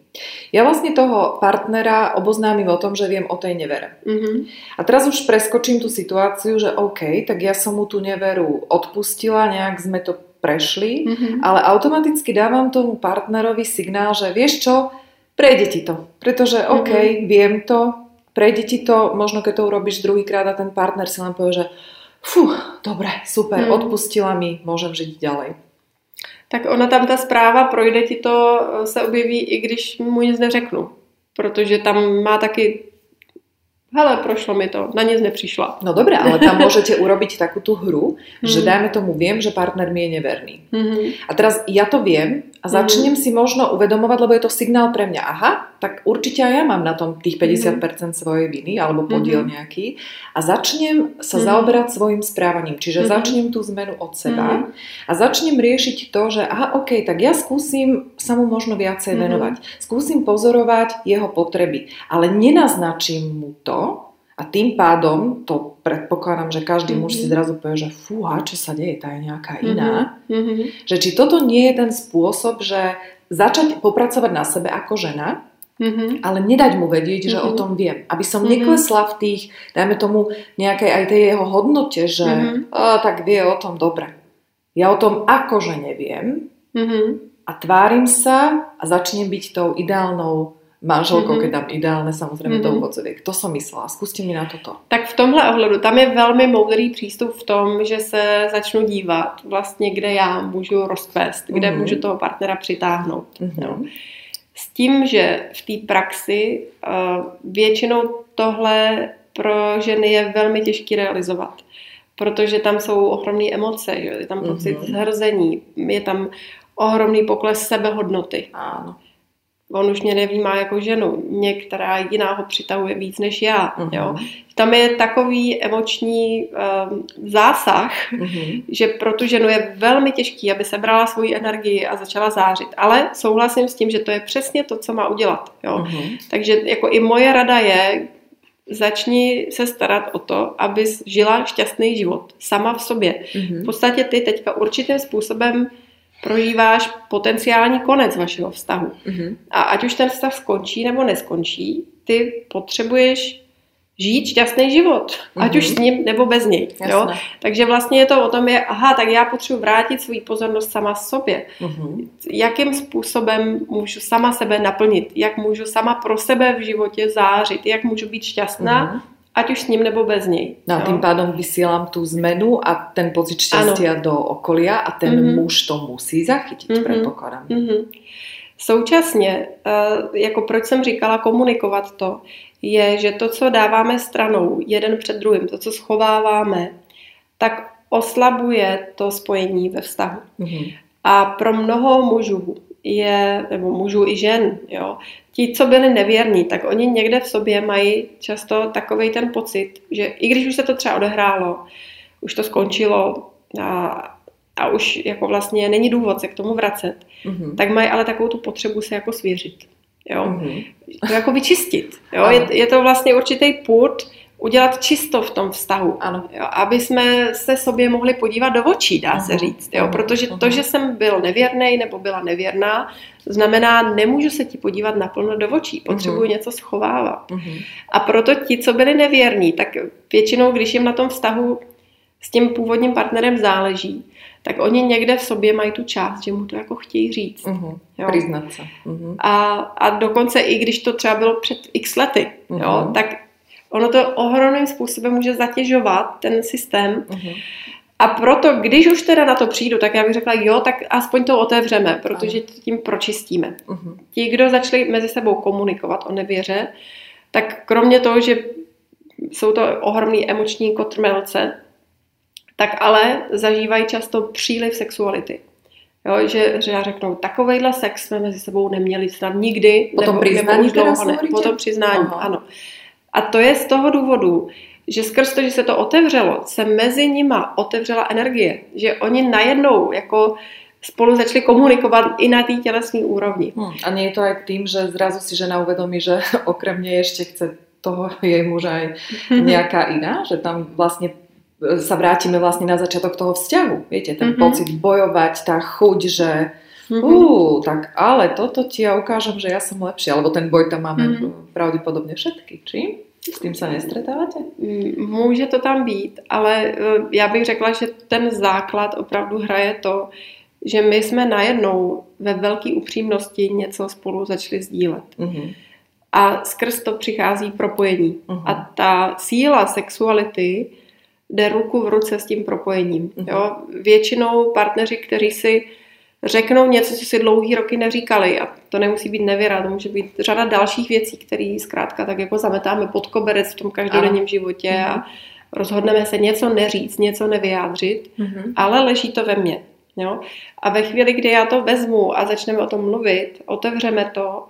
Ja vlastne toho partnera oboznámim o tom, že viem o tej nevere. Mm-hmm. A teraz už preskočím tú situáciu, že OK, tak ja som mu tú neveru odpustila, nejak sme to prešli, mm-hmm. ale automaticky dávam tomu partnerovi signál, že vieš čo, prejde ti to. Pretože OK, mm-hmm. viem to, prejde ti to, možno keď to urobíš druhýkrát a ten partner si len povie, že Fú, dobre, super, hmm. odpustila mi, môžem žiť ďalej. Tak ona tam ta zpráva projde ti to, eh, se objeví, i když mu nic neřeknu. Protože tam má taky hele, prošlo mi to, na nic nepřišla. No dobré, ale tam môžete urobiť takú tú hru, že hmm. dajme tomu, viem, že partner mi je neverný. Mm-hmm. A teraz ja to viem a začnem mm-hmm. si možno uvedomovať, lebo je to signál pre mňa, aha, tak určite aj ja mám na tom tých 50% mm-hmm. svojej viny alebo podiel mm-hmm. nejaký a začnem sa mm-hmm. zaoberať svojim správaním, čiže mm-hmm. začnem tú zmenu od seba mm-hmm. a začnem riešiť to, že aha, ok, tak ja skúsim sa mu možno viacej mm-hmm. venovať, skúsim pozorovať jeho potreby, ale nenaznačím mu to, a tým pádom, to predpokladám, že každý mm-hmm. muž si mhm. zrazu povie, že fúha, čo sa deje, tá je nejaká iná. Mm-hmm. Že či toto nie je ten spôsob, že začať popracovať na sebe ako žena, mm-hmm. ale nedať mu vedieť, mm-hmm. že o mhm. tom viem. Aby som mm-hmm. neklesla v tých, dajme tomu, nejakej aj tej jeho hodnote, že mm-hmm. o, tak vie o tom dobre. Ja o tom akože neviem mm-hmm. a tvárim sa a začnem byť tou ideálnou manželkou, mm-hmm. keď dám ideálne samozřejmě mm-hmm. do úvodzověk. To jsem myslela. Zkuste mi na toto. Tak v tomhle ohledu, tam je velmi moudrý přístup v tom, že se začnu dívat vlastně, kde já můžu rozpést, kde mm-hmm. můžu toho partnera přitáhnout. Mm-hmm. No. S tím, že v té praxi uh, většinou tohle pro ženy je velmi těžké realizovat protože tam jsou ohromné emoce, že? je tam pocit mm-hmm. zhrzení, je tam ohromný pokles sebehodnoty. Ano on už mě nevnímá jako ženu, některá jiná ho přitahuje víc než já. Uh-huh. Jo. Tam je takový emoční um, zásah, uh-huh. že pro tu ženu je velmi těžký, aby sebrala svoji energii a začala zářit. Ale souhlasím s tím, že to je přesně to, co má udělat. Jo. Uh-huh. Takže jako i moje rada je, začni se starat o to, abys žila šťastný život sama v sobě. Uh-huh. V podstatě ty teďka určitým způsobem prožíváš potenciální konec vašeho vztahu. Mm-hmm. A ať už ten vztah skončí nebo neskončí, ty potřebuješ žít šťastný život, mm-hmm. ať už s ním nebo bez něj. Jo? Takže vlastně je to o tom, je, aha, tak já potřebuji vrátit svou pozornost sama sobě. Mm-hmm. Jakým způsobem můžu sama sebe naplnit, jak můžu sama pro sebe v životě zářit, jak můžu být šťastná mm-hmm. Ať už s ním nebo bez něj. No a tým pádom vysílám tu zmenu a ten pocit šťastia do okolia a ten mm-hmm. muž to musí zachytit, mm-hmm. předpokládám. Mm-hmm. Současně, eh, jako proč jsem říkala komunikovat to, je, že to, co dáváme stranou jeden před druhým, to, co schováváme, tak oslabuje to spojení ve vztahu. Mm-hmm. A pro mnoho mužů je, nebo mužů i žen, jo, ti, co byli nevěrní, tak oni někde v sobě mají často takový ten pocit, že i když už se to třeba odehrálo, už to skončilo a, a už jako vlastně není důvod se k tomu vracet, mm-hmm. tak mají ale takovou tu potřebu se jako svěřit. Jo? Mm-hmm. To jako vyčistit. Jo? Je, je to vlastně určitý put, udělat čisto v tom vztahu. Ano. Jo, aby jsme se sobě mohli podívat do očí, dá se říct. Jo, protože uh-huh. to, že jsem byl nevěrný nebo byla nevěrná, znamená, nemůžu se ti podívat naplno do očí, potřebuji uh-huh. něco schovávat. Uh-huh. A proto ti, co byli nevěrní, tak většinou, když jim na tom vztahu s tím původním partnerem záleží, tak oni někde v sobě mají tu část, že mu to jako chtějí říct. Uh-huh. Jo. Přiznat se. Uh-huh. A, a dokonce i když to třeba bylo před x lety, uh-huh. jo, tak ono to ohromným způsobem může zatěžovat ten systém. Uh-huh. A proto, když už teda na to přijdu, tak já bych řekla, jo, tak aspoň to otevřeme, protože tím pročistíme. Uh-huh. Ti, kdo začali mezi sebou komunikovat o nevěře, tak kromě toho, že jsou to ohromný emoční kotrmelce, tak ale zažívají často příliv sexuality. Jo, že, že já řeknu, takovejhle sex jsme mezi sebou neměli snad nikdy. Po tom přiznání nebo dlouho ne. Po tom přiznání, Aha. ano. A to je z toho důvodu, že skrz to, že se to otevřelo, se mezi nima otevřela energie. Že oni najednou jako spolu začali komunikovat i na té tělesné úrovni. Hmm. A nie je to aj tým, že zrazu si žena uvedomí, že okrem mě ještě chce toho jej muža aj nejaká iná, že tam vlastně sa vrátime vlastne na začiatok toho vzťahu. Viete, ten mm-hmm. pocit bojovať, tá chuť, že mm-hmm. uh, tak ale toto ti ja ukážem, že ja som lepší, alebo ten boj tam máme mm-hmm. pravděpodobně všetky, či? S tím se nestretáváte? Mm, může to tam být, ale eh, já bych řekla, že ten základ opravdu hraje to, že my jsme najednou ve velké upřímnosti něco spolu začali sdílet. Mm-hmm. A skrz to přichází propojení. Mm-hmm. A ta síla sexuality jde ruku v ruce s tím propojením. Mm-hmm. Jo? Většinou partneři, kteří si řeknou něco, co si dlouhý roky neříkali a to nemusí být nevěra, to může být řada dalších věcí, které zkrátka tak jako zametáme pod koberec v tom každodenním životě mm-hmm. a rozhodneme se něco neříct, něco nevyjádřit, mm-hmm. ale leží to ve mně. Jo? A ve chvíli, kdy já to vezmu a začneme o tom mluvit, otevřeme to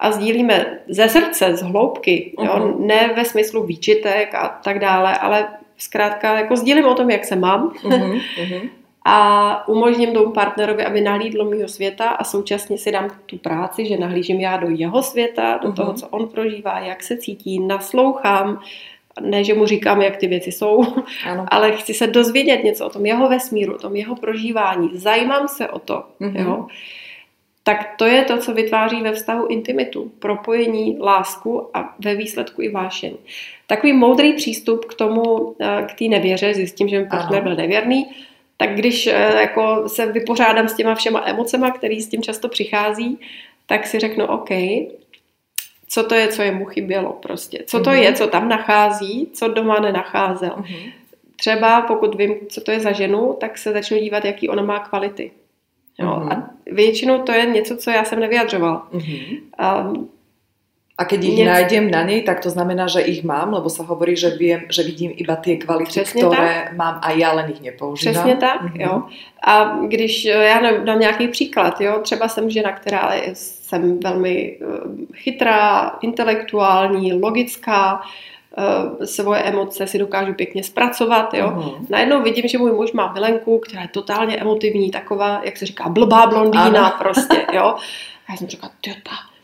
a sdílíme ze srdce, z hloubky, uh-huh. jo? Mhm. ne ve smyslu výčitek a tak dále, ale zkrátka jako sdílím o tom, jak se mám uh-huh. A umožním tomu partnerovi, aby nahlídlo mýho světa a současně si dám tu práci, že nahlížím já do jeho světa, do uh-huh. toho, co on prožívá, jak se cítí, naslouchám, ne, že mu říkám, jak ty věci jsou, ano. ale chci se dozvědět něco o tom jeho vesmíru, o tom jeho prožívání, zajímám se o to, mm-hmm. jo. Tak to je to, co vytváří ve vztahu intimitu, propojení, lásku a ve výsledku i vášeň. Takový moudrý přístup k tomu, eh, k té nevěře, zjistím, že mi partner byl nevěrný, tak když eh, jako se vypořádám s těma všema emocema, které s tím často přichází, tak si řeknu, OK, co to je, co je mu chybělo prostě. Co to mm-hmm. je, co tam nachází, co doma nenacházel. Mm-hmm. Třeba pokud vím, co to je za ženu, tak se začnu dívat, jaký ona má kvality. Jo? Mm-hmm. A většinou to je něco, co já jsem nevyjadřovala. Mm-hmm. Um, a keď ich Nie... nájdem na nej, tak to znamená, že ich mám, lebo sa hovorí, že viem, že vidím iba tie kvality, Přesně ktoré tak. mám a já len ich nepoužívám. Přesně tak, mm-hmm. jo. A když, já dám nějaký příklad, jo, třeba jsem žena, která je, jsem velmi eh, chytrá, intelektuální, logická, eh, svoje emoce si dokážu pěkně zpracovat, jo. Uh-huh. Najednou vidím, že můj muž má milenku, která je totálně emotivní, taková, jak se říká, blbá blondýna ano. prostě, jo. A já jsem říkala, ta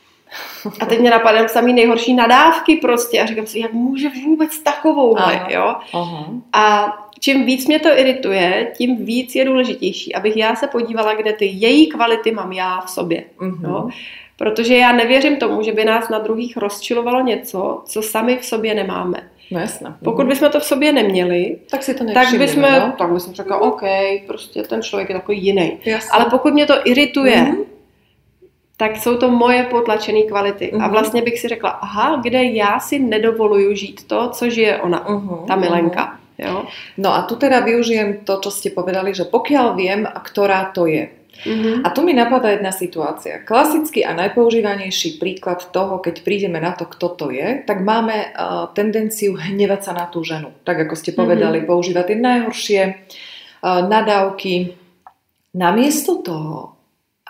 a teď mě napadaly samý nejhorší nadávky prostě a říkám si, jak může vůbec takovouhle, jo. Aha. A čím víc mě to irituje, tím víc je důležitější, abych já se podívala, kde ty její kvality mám já v sobě. Mm-hmm. Jo? Protože já nevěřím tomu, že by nás na druhých rozčilovalo něco, co sami v sobě nemáme. No jasně. Pokud bychom to v sobě neměli, tak si to tak bychom, no? tak bychom řekli, OK, prostě ten člověk je takový jiný. Ale pokud mě to irituje, mm-hmm tak jsou to moje potlačené kvality. Mm-hmm. A mhm. vlastně bych si řekla, aha, kde já si nedovoluju žít to, co žije ona, mm-hmm. ta milenka. Jo? No a tu teda využijem to, čo ste povedali, že pokiaľ viem, ktorá to je. Mm-hmm. A tu mi napadá jedna situácia. Klasický a najpoužívanejší príklad toho, keď prídeme na to, kto to je, tak máme uh, tendenciu hnevať sa na tú ženu. Tak ako ste povedali, mm-hmm. používať tie najhoršie uh, nadávky. Namiesto toho,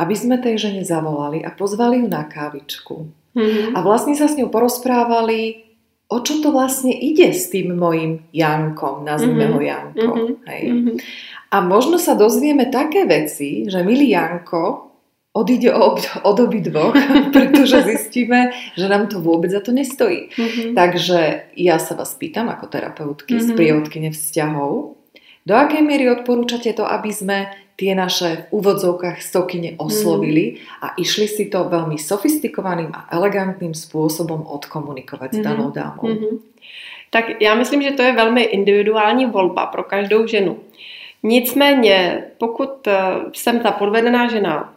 aby sme tej žene zavolali a pozvali ju na kávičku. Mm-hmm. A vlastne sa s ňou porozprávali, o čo to vlastne ide s tým mojim Jankom, nazvime mm-hmm. ho Janko. Mm-hmm. Hej. Mm-hmm. A možno sa dozvieme také veci, že milý Janko odíde od, od dvoch, pretože zistíme, že nám to vôbec za to nestojí. Mm-hmm. Takže ja sa vás pýtam ako terapeutky, mm-hmm. sprievodkyne vzťahov, do akej miery odporúčate to, aby sme tie naše v úvodzovkách stokyne oslovili mm. a išli si to veľmi sofistikovaným a elegantným spôsobom odkomunikovať mm. s mhm. danou dámou. Mm-hmm. Tak já myslím, že to je velmi individuální volba pro každou ženu. Nicméně, pokud eh, jsem ta podvedená žena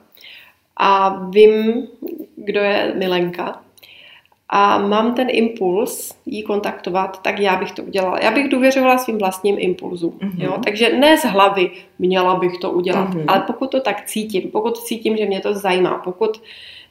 a vím, kdo je Milenka, a mám ten impuls jí kontaktovat, tak já bych to udělala. Já bych důvěřovala svým vlastním impulzům. Mm-hmm. Jo? Takže ne z hlavy měla bych to udělat, mm-hmm. ale pokud to tak cítím, pokud cítím, že mě to zajímá, pokud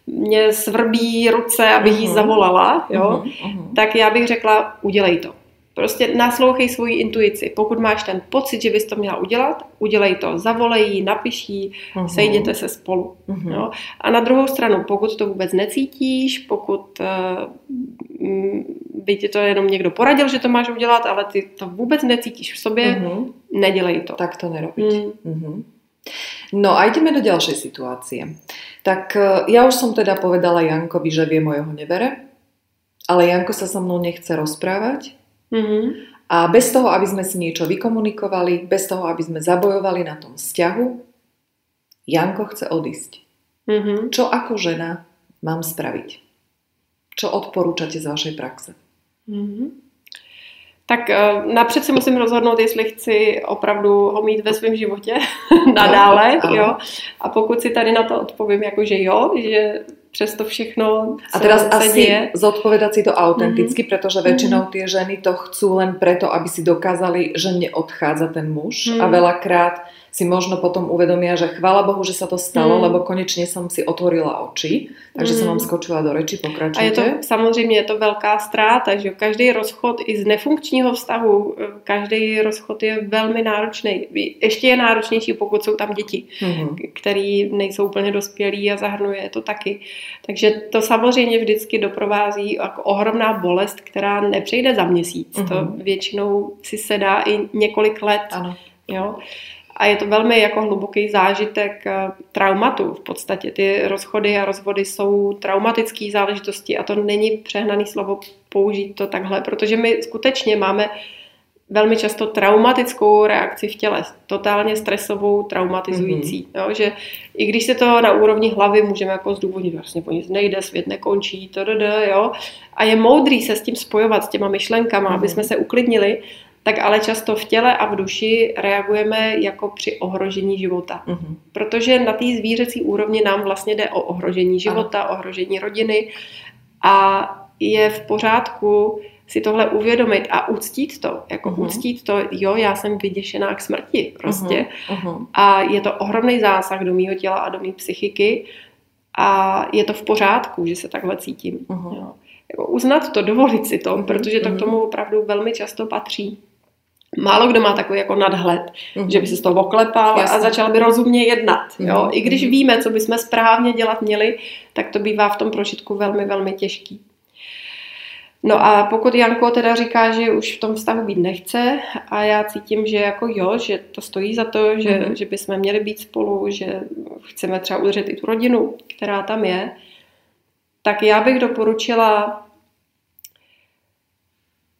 mě svrbí ruce, abych mm-hmm. jí mhm. zavolala, jo? Mm-hmm. tak já bych řekla, udělej to. Prostě naslouchej svoji intuici. Pokud máš ten pocit, že bys to měla udělat, udělej to. Zavolej jí, napiš jí, uh-huh. sejděte se spolu. Uh-huh. Jo? A na druhou stranu, pokud to vůbec necítíš, pokud uh, by ti to jenom někdo poradil, že to máš udělat, ale ty to vůbec necítíš v sobě, uh-huh. nedělej to. Tak to nerobiť. Uh-huh. Uh-huh. No a ideme do ďalšej situácie. Tak eh, ja už som teda povedala Jankovi, že vie mojho nevere, ale Janko sa so mnou nechce rozprávať Mm-hmm. A bez toho, aby sme si niečo vykomunikovali, bez toho, aby sme zabojovali na tom vzťahu, Janko chce odísť. Mm-hmm. Čo ako žena mám spraviť? Čo odporúčate z vašej praxe? Mm-hmm. Tak uh, napřed si musím rozhodnout, jestli chci opravdu ho mít ve svém životě nadále, no, jo. A pokud si tady na to odpovím, jako že jo, že přes to všechno, A teraz asi děje. zodpovedať si to autenticky, mm-hmm. pretože väčšinou mm-hmm. tie ženy to chcú len preto, aby si dokázali, že neodchádza ten muž mm-hmm. a veľakrát si možno potom uvedomia, že chvála Bohu, že sa to stalo, mm. lebo konečne som si otvorila oči, takže mm. som vám skočila do reči, pokračujte. A je to samozřejmě je to velká ztráta, že každý rozchod i z nefunkčního vztahu, každý rozchod je velmi náročný. Ještě je náročnější, pokud jsou tam děti, mm. který nejsou úplně dospělí a zahrnuje to taky. Takže to samozřejmě vždycky doprovází jako ohromná bolest, která nepřejde za měsíc. Mm. To mhm. většinou si sedá i několik let. Ano. Jo? A je to velmi jako hluboký zážitek eh, traumatu v podstatě. Ty rozchody a rozvody jsou traumatické záležitosti a to není přehnaný slovo použít to takhle, protože my skutečně máme velmi často traumatickou reakci v těle, totálně stresovou, traumatizující. Mm-hmm. Jo, že i když se to na úrovni hlavy můžeme jako zdůvodnit, vlastně po nic nejde, svět nekončí, to jo, a je moudrý se s tím spojovat, s těma myšlenkama, mm-hmm. aby jsme se uklidnili, tak ale často v těle a v duši reagujeme jako při ohrožení života. Mm-hmm. Protože na té zvířecí úrovni nám vlastně jde o ohrožení života, Aha. ohrožení rodiny a je v pořádku si tohle uvědomit a uctít to. Jako uh-huh. uctít to, jo, já jsem vyděšená k smrti prostě. Uh-huh. A je to ohromný zásah do mýho těla a do mý psychiky a je to v pořádku, že se takhle cítím. Uh-huh. Jo. Jako uznat to, dovolit si to, protože to k tomu opravdu velmi často patří. Málo kdo má takový jako nadhled, mm-hmm. že by se z toho oklepal Jasně. a začal by rozumně jednat. Mm-hmm. Jo? I když víme, co bychom správně dělat měli, tak to bývá v tom prožitku velmi, velmi těžký. No a pokud Janko teda říká, že už v tom vztahu být nechce a já cítím, že jako jo, že to stojí za to, že, mm-hmm. že bychom měli být spolu, že chceme třeba udržet i tu rodinu, která tam je, tak já bych doporučila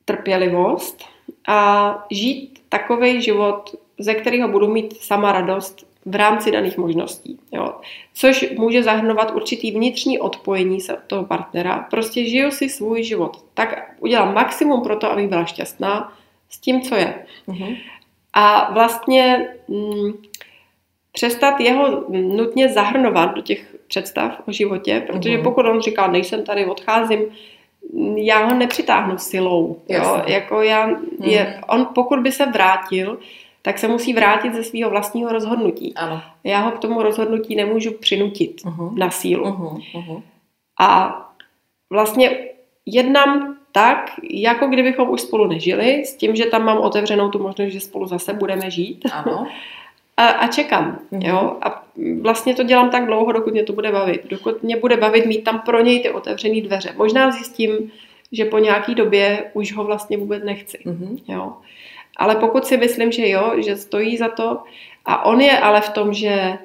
trpělivost, a žít takový život, ze kterého budu mít sama radost v rámci daných možností. Jo. Což může zahrnovat určitý vnitřní odpojení se od toho partnera. Prostě žiju si svůj život. Tak udělám maximum pro to, abych byla šťastná s tím, co je. Mm-hmm. A vlastně mm, přestat jeho nutně zahrnovat do těch představ o životě, protože mm-hmm. pokud on říká, nejsem tady, odcházím, já ho nepřitáhnu silou. Jo? Jako já, je, hmm. on pokud by se vrátil, tak se musí vrátit ze svého vlastního rozhodnutí. Ano. Já ho k tomu rozhodnutí nemůžu přinutit uh-huh. na sílu. Uh-huh. Uh-huh. A vlastně jednám tak, jako kdybychom už spolu nežili, s tím, že tam mám otevřenou tu možnost, že spolu zase budeme žít. Ano. A, a čekám, mm-hmm. jo. A vlastně to dělám tak dlouho, dokud mě to bude bavit. Dokud mě bude bavit mít tam pro něj ty otevřené dveře. Možná zjistím, že po nějaký době už ho vlastně vůbec nechci, mm-hmm. jo. Ale pokud si myslím, že jo, že stojí za to a on je ale v tom, že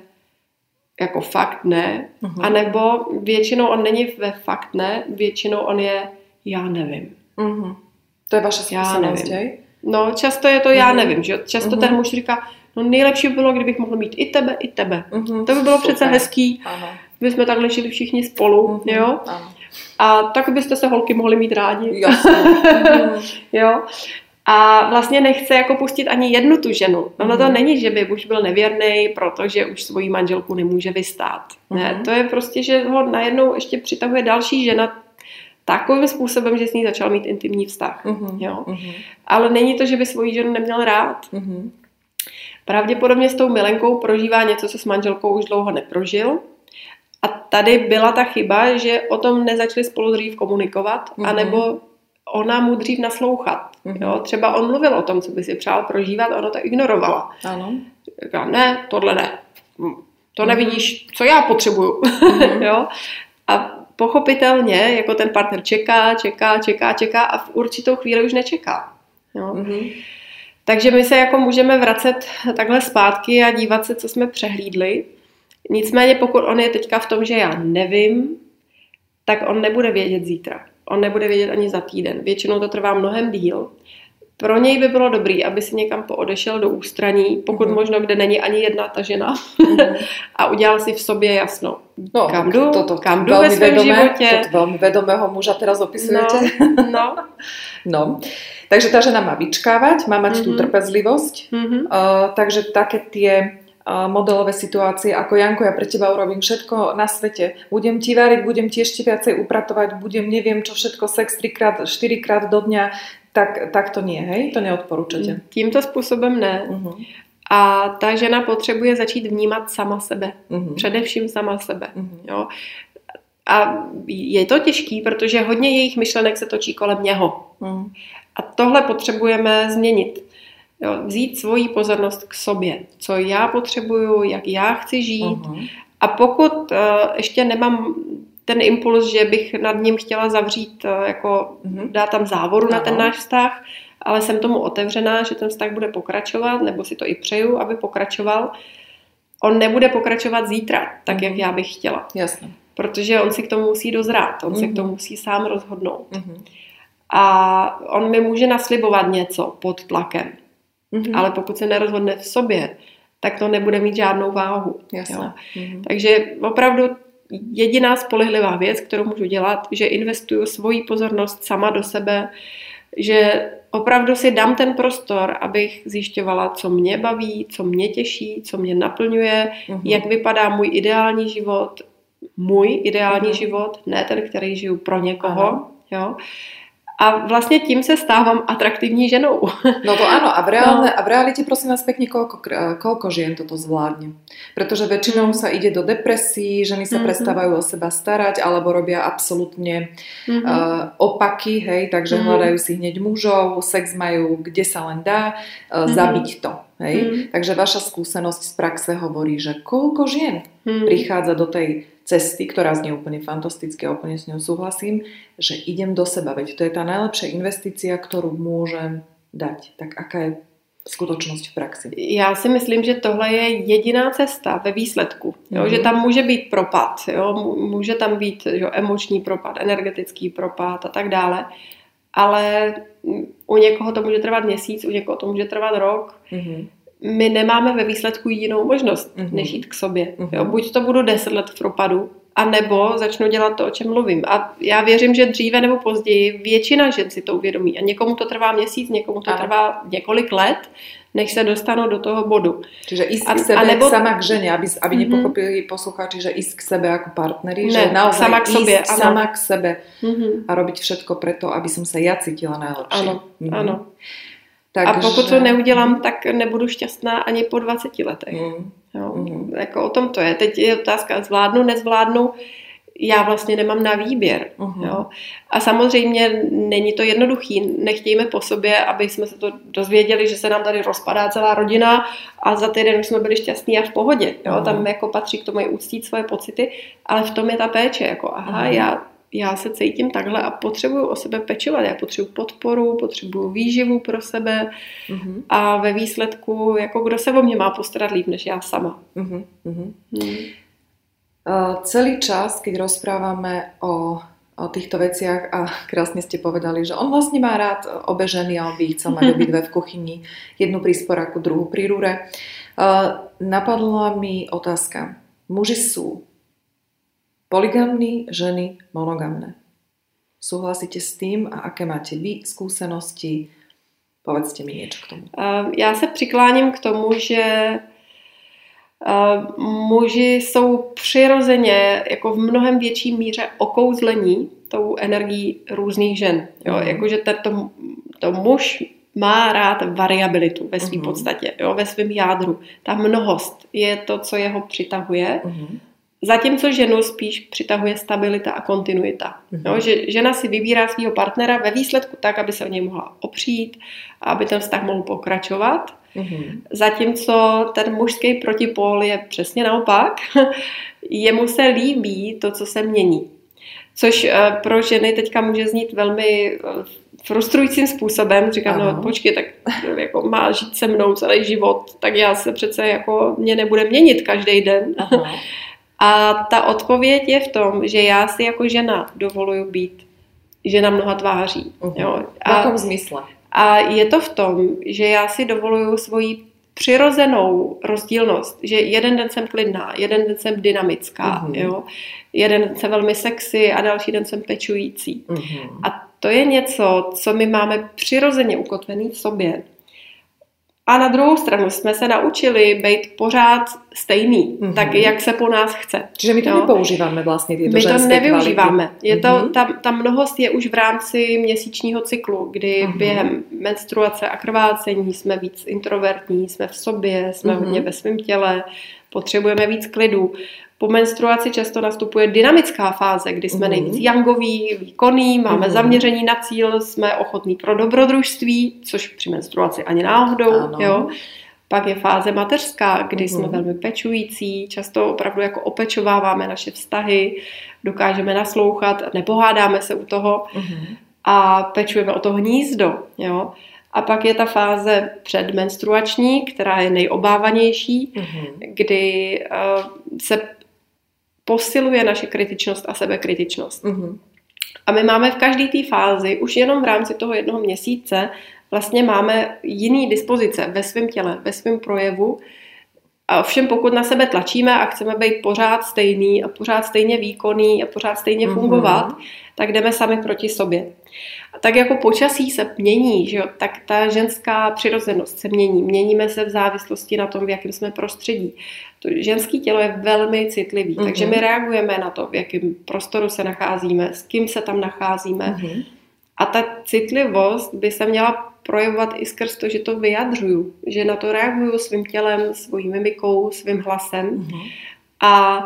jako fakt ne, mm-hmm. anebo většinou on není ve fakt ne, většinou on je já nevím. Mm-hmm. To je vaše zkušenost, No, často je to já mm-hmm. nevím, že často mm-hmm. ten muž říká, No nejlepší by bylo, kdybych mohla mít i tebe, i tebe. Mm-hmm, to by bylo super. přece hezký. Ano. My jsme takhle žili všichni spolu, mm-hmm, jo. Ano. A tak byste se holky mohly mít rádi. jo. A vlastně nechce jako pustit ani jednu tu ženu. Ono mm-hmm. to mhm. není, že by už byl nevěrný, protože už svoji manželku nemůže vystát. Mm-hmm. Ne, mhm. to je prostě, že ho najednou ještě přitahuje další žena takovým způsobem, že s ní začal mít intimní vztah. Mm-hmm. Jo. Mm-hmm. Ale není to, že by svoji ženu neměl rád. Mm-hmm. Pravděpodobně s tou milenkou prožívá něco, co s manželkou už dlouho neprožil. A tady byla ta chyba, že o tom nezačali spolu dřív komunikovat, mm-hmm. anebo ona mu dřív naslouchat. Mm-hmm. Jo? Třeba on mluvil o tom, co by si přál prožívat, ona to ignorovala. Ano. Říká, ne, tohle ne. To mm-hmm. nevidíš, co já potřebuju. Mm-hmm. jo? A pochopitelně, jako ten partner čeká, čeká, čeká, čeká a v určitou chvíli už nečeká. Jo? Mm-hmm. Takže my se jako můžeme vracet takhle zpátky a dívat se, co jsme přehlídli. Nicméně pokud on je teďka v tom, že já nevím, tak on nebude vědět zítra. On nebude vědět ani za týden. Většinou to trvá mnohem díl. Pro něj by bylo dobrý, aby si někam poodešel do ústraní, pokud mm. možno, kde není ani jedna ta žena, mm. a udělal si v sobě jasno. No, kam jdu, to, to, kam jdu ve svém životě. To velmi vedomého muža teraz opisujete. No, no. no. Takže tá žena má vyčkávať, má mať mm-hmm. tú mhm. trpezlivosť. Mm-hmm. Uh, takže také tie uh, modelové situácie, ako Janko, ja pre teba urobím všetko na svete. Budem ti variť, budem ti ešte viacej upratovať, budem neviem čo všetko, sex 3 krát, 4 krát do dňa, tak, tak to nie, hej? To neodporúčate. Tímto způsobem ne. Uh-huh. A ta žena potřebuje začít vnímat sama sebe. Mhm. Především sama sebe. Mhm. Jo. A je to těžký, protože hodně jejich myšlenek se točí kolem něho. Mhm. A tohle potřebujeme změnit. Jo, vzít svoji pozornost k sobě. Co já potřebuju, jak já chci žít. Mhm. A pokud uh, ještě nemám ten impuls, že bych nad ním chtěla zavřít, uh, jako Mhm. dát tam závoru na ten náš vztah, ale jsem tomu otevřená, že ten vztah bude pokračovat, nebo si to i přeju, aby pokračoval. On nebude pokračovat zítra, tak Mhm. jak já bych chtěla. Jasné. Protože on si k tomu musí dozrát, on se Mhm. k tomu musí sám rozhodnout. Mhm. A on mi může naslibovat něco pod tlakem, Mhm. ale pokud se nerozhodne v sobě, tak to nebude mít žádnou váhu. jo. Jasné. Mhm. Takže opravdu jediná spolehlivá věc, kterou můžu dělat, že investuju svoji pozornost sama do sebe, že opravdu si dám ten prostor, abych zjišťovala, co mě baví, co mě těší, co mě naplňuje, Mhm. jak vypadá můj ideální život, můj ideální Mhm. život, ne ten, který žiju pro někoho. Jo? A vlastně tím se stávám atraktivní ženou. No to áno, a v, reálne, a v realite prosím vás pekne, koľko, koľko žien toto zvládne? Pretože väčšinou sa ide do depresí, ženy sa Mhm. prestávajú o seba starať, alebo robia absolútne Mhm. uh, opaky, hej, takže Mhm. hľadajú si hneď mužov, sex majú kde sa len dá, uh, Mhm. zabiť to. Hej? Mhm. Takže vaša skúsenosť z praxe hovorí, že koľko žien Mhm. prichádza do tej cesty, ktorá znie úplne fantasticky a úplne s ňou súhlasím, že idem do seba, veď to je tá najlepšia investícia, ktorú môžem dať. Tak aká je skutočnosť v praxi? Já si myslím, že tohle je jediná cesta ve výsledku. Jo? Mhm. Že tam může být propad, jo? Mů- může tam být jo, emoční propad, energetický propad a tak dále. Ale u někoho to může trvat měsíc, u někoho to může trvat rok. Mhm. My nemáme ve výsledku jinou možnost, Mhm. než jít k sobě. Mhm. Jo? Buď to budu deset let v propadu, a nebo začnu dělat to, o čem mluvím. A já věřím, že dříve nebo později většina žen si to uvědomí. A někomu to trvá měsíc, někomu to Ano. trvá několik let, než se dostanou do toho bodu. Čiže ísť A- k sebe a nebo- sama k žene, aby, aby Mhm. nepochopili poslucháči, že ísť k sebe ako partneri, Ne, že naozaj sama k ísť sobě, ano. sama k sebe Mhm. a robiť všetko preto, aby som sa ja cítila najlepšie. Ano, Mhm. ano. Takže... A pokud to neudělám, tak nebudu šťastná ani po 20 letech. Mhm. Jo? Mhm. Jako o tom to je. Teď je otázka, zvládnu, nezvládnu. Já vlastně nemám na výběr. Mhm. Jo? A samozřejmě není to jednoduchý. Nechtějme po sobě, aby jsme se to dozvěděli, že se nám tady rozpadá celá rodina a za týden už jsme byli šťastní a v pohodě. Jo? Mhm. Tam jako patří k tomu i uctít svoje pocity, ale v tom je ta péče. Jako, aha, Mhm. já, já se cítím takhle a potřebuju o sebe pečovat. Já potřebuju podporu, potřebuju výživu pro sebe Mhm. a ve výsledku, jako kdo se o mě má postarat líp, než já sama. Mhm. Mhm. Uh, celý čas, keď rozprávame o, o týchto veciach a krásne ste povedali, že on vlastne má rád obe ženy a on by ich chcel mať obidve v kuchyni, jednu pri sporáku, druhú pri rúre. Uh, napadla mi otázka. Muži sú poligamní, ženy monogamné. Súhlasíte s tým a aké máte vy skúsenosti? Povedzte mi niečo k tomu. Uh, Já se přikláním k tomu, že muži jsou přirozeně jako v mnohem větší míře okouzlení tou energií různých žen. Jo? Mhm. Jakože to, to muž má rád variabilitu ve své Mhm. podstatě, jo? ve svém jádru. Ta mnohost je to, co jeho přitahuje. Uh-huh. Zatímco ženu spíš přitahuje stabilita a kontinuita. Mhm. Jo, že žena si vybírá svého partnera ve výsledku tak, aby se o něj mohla opřít a aby ten vztah mohl pokračovat. Uh-huh. Zatímco ten mužský protipól je přesně naopak. Jemu se líbí to, co se mění. Což eh, pro ženy teďka může znít velmi eh, frustrujícím způsobem. Říkám, Ano. no počkej, tak jako má žít se mnou celý život, tak já se přece jako mě nebude měnit každý den. Aha. A ta odpověď je v tom, že já si jako žena dovoluju být žena mnoha tváří. Uh-huh. Jo? V A, akom zmysle? A je to v tom, že já si dovoluju svoji přirozenou rozdílnost, že jeden den jsem klidná, jeden den jsem dynamická, Mhm. jo? jeden den jsem velmi sexy a další den jsem pečující. Uh-huh. A to je něco, co my máme přirozeně ukotvený v sobě. A na druhou stranu jsme se naučili být pořád stejný, mm-hmm. tak jak se po nás chce. Čiže my to no. nepoužíváme vlastně tyto My to nevyužíváme. Kvality. Je to, mm-hmm. ta, ta mnohost je už v rámci měsíčního cyklu, kdy mm-hmm. během menstruace a krvácení jsme víc introvertní, jsme v sobě, jsme mm-hmm. hodně ve svém těle, potřebujeme víc klidu. Po menstruaci často nastupuje dynamická fáze, kdy jsme mm-hmm. nejvíc jangoví, výkonní, máme mm-hmm. zaměření na cíl, jsme ochotní pro dobrodružství, což při menstruaci ani náhodou. Jo. Pak je fáze mateřská, kdy mm-hmm. jsme velmi pečující, často opravdu jako opečováváme naše vztahy, dokážeme naslouchat, nepohádáme se u toho mm-hmm. a pečujeme o to hnízdo. Jo. A pak je ta fáze předmenstruační, která je nejobávanější, mm-hmm. kdy uh, se posiluje naše kritičnost a sebekritičnost. Mm-hmm. A my máme v každé té fázi, už jenom v rámci toho jednoho měsíce, vlastně máme jiný dispozice ve svém těle, ve svém projevu. A ovšem pokud na sebe tlačíme a chceme být pořád stejný a pořád stejně výkonný a pořád stejně mm-hmm. fungovat, tak jdeme sami proti sobě. A tak jako počasí se mění, že jo, tak ta ženská přirozenost se mění. Měníme se v závislosti na tom, v jakém jsme prostředí. To ženské tělo je velmi citlivý, mm-hmm. takže my reagujeme na to, v jakém prostoru se nacházíme, s kým se tam nacházíme. Mm-hmm. A ta citlivost by se měla projevovat i skrz to, že to vyjadřuju, že na to reaguju svým tělem, svojí mimikou, svým hlasem. Mm-hmm. A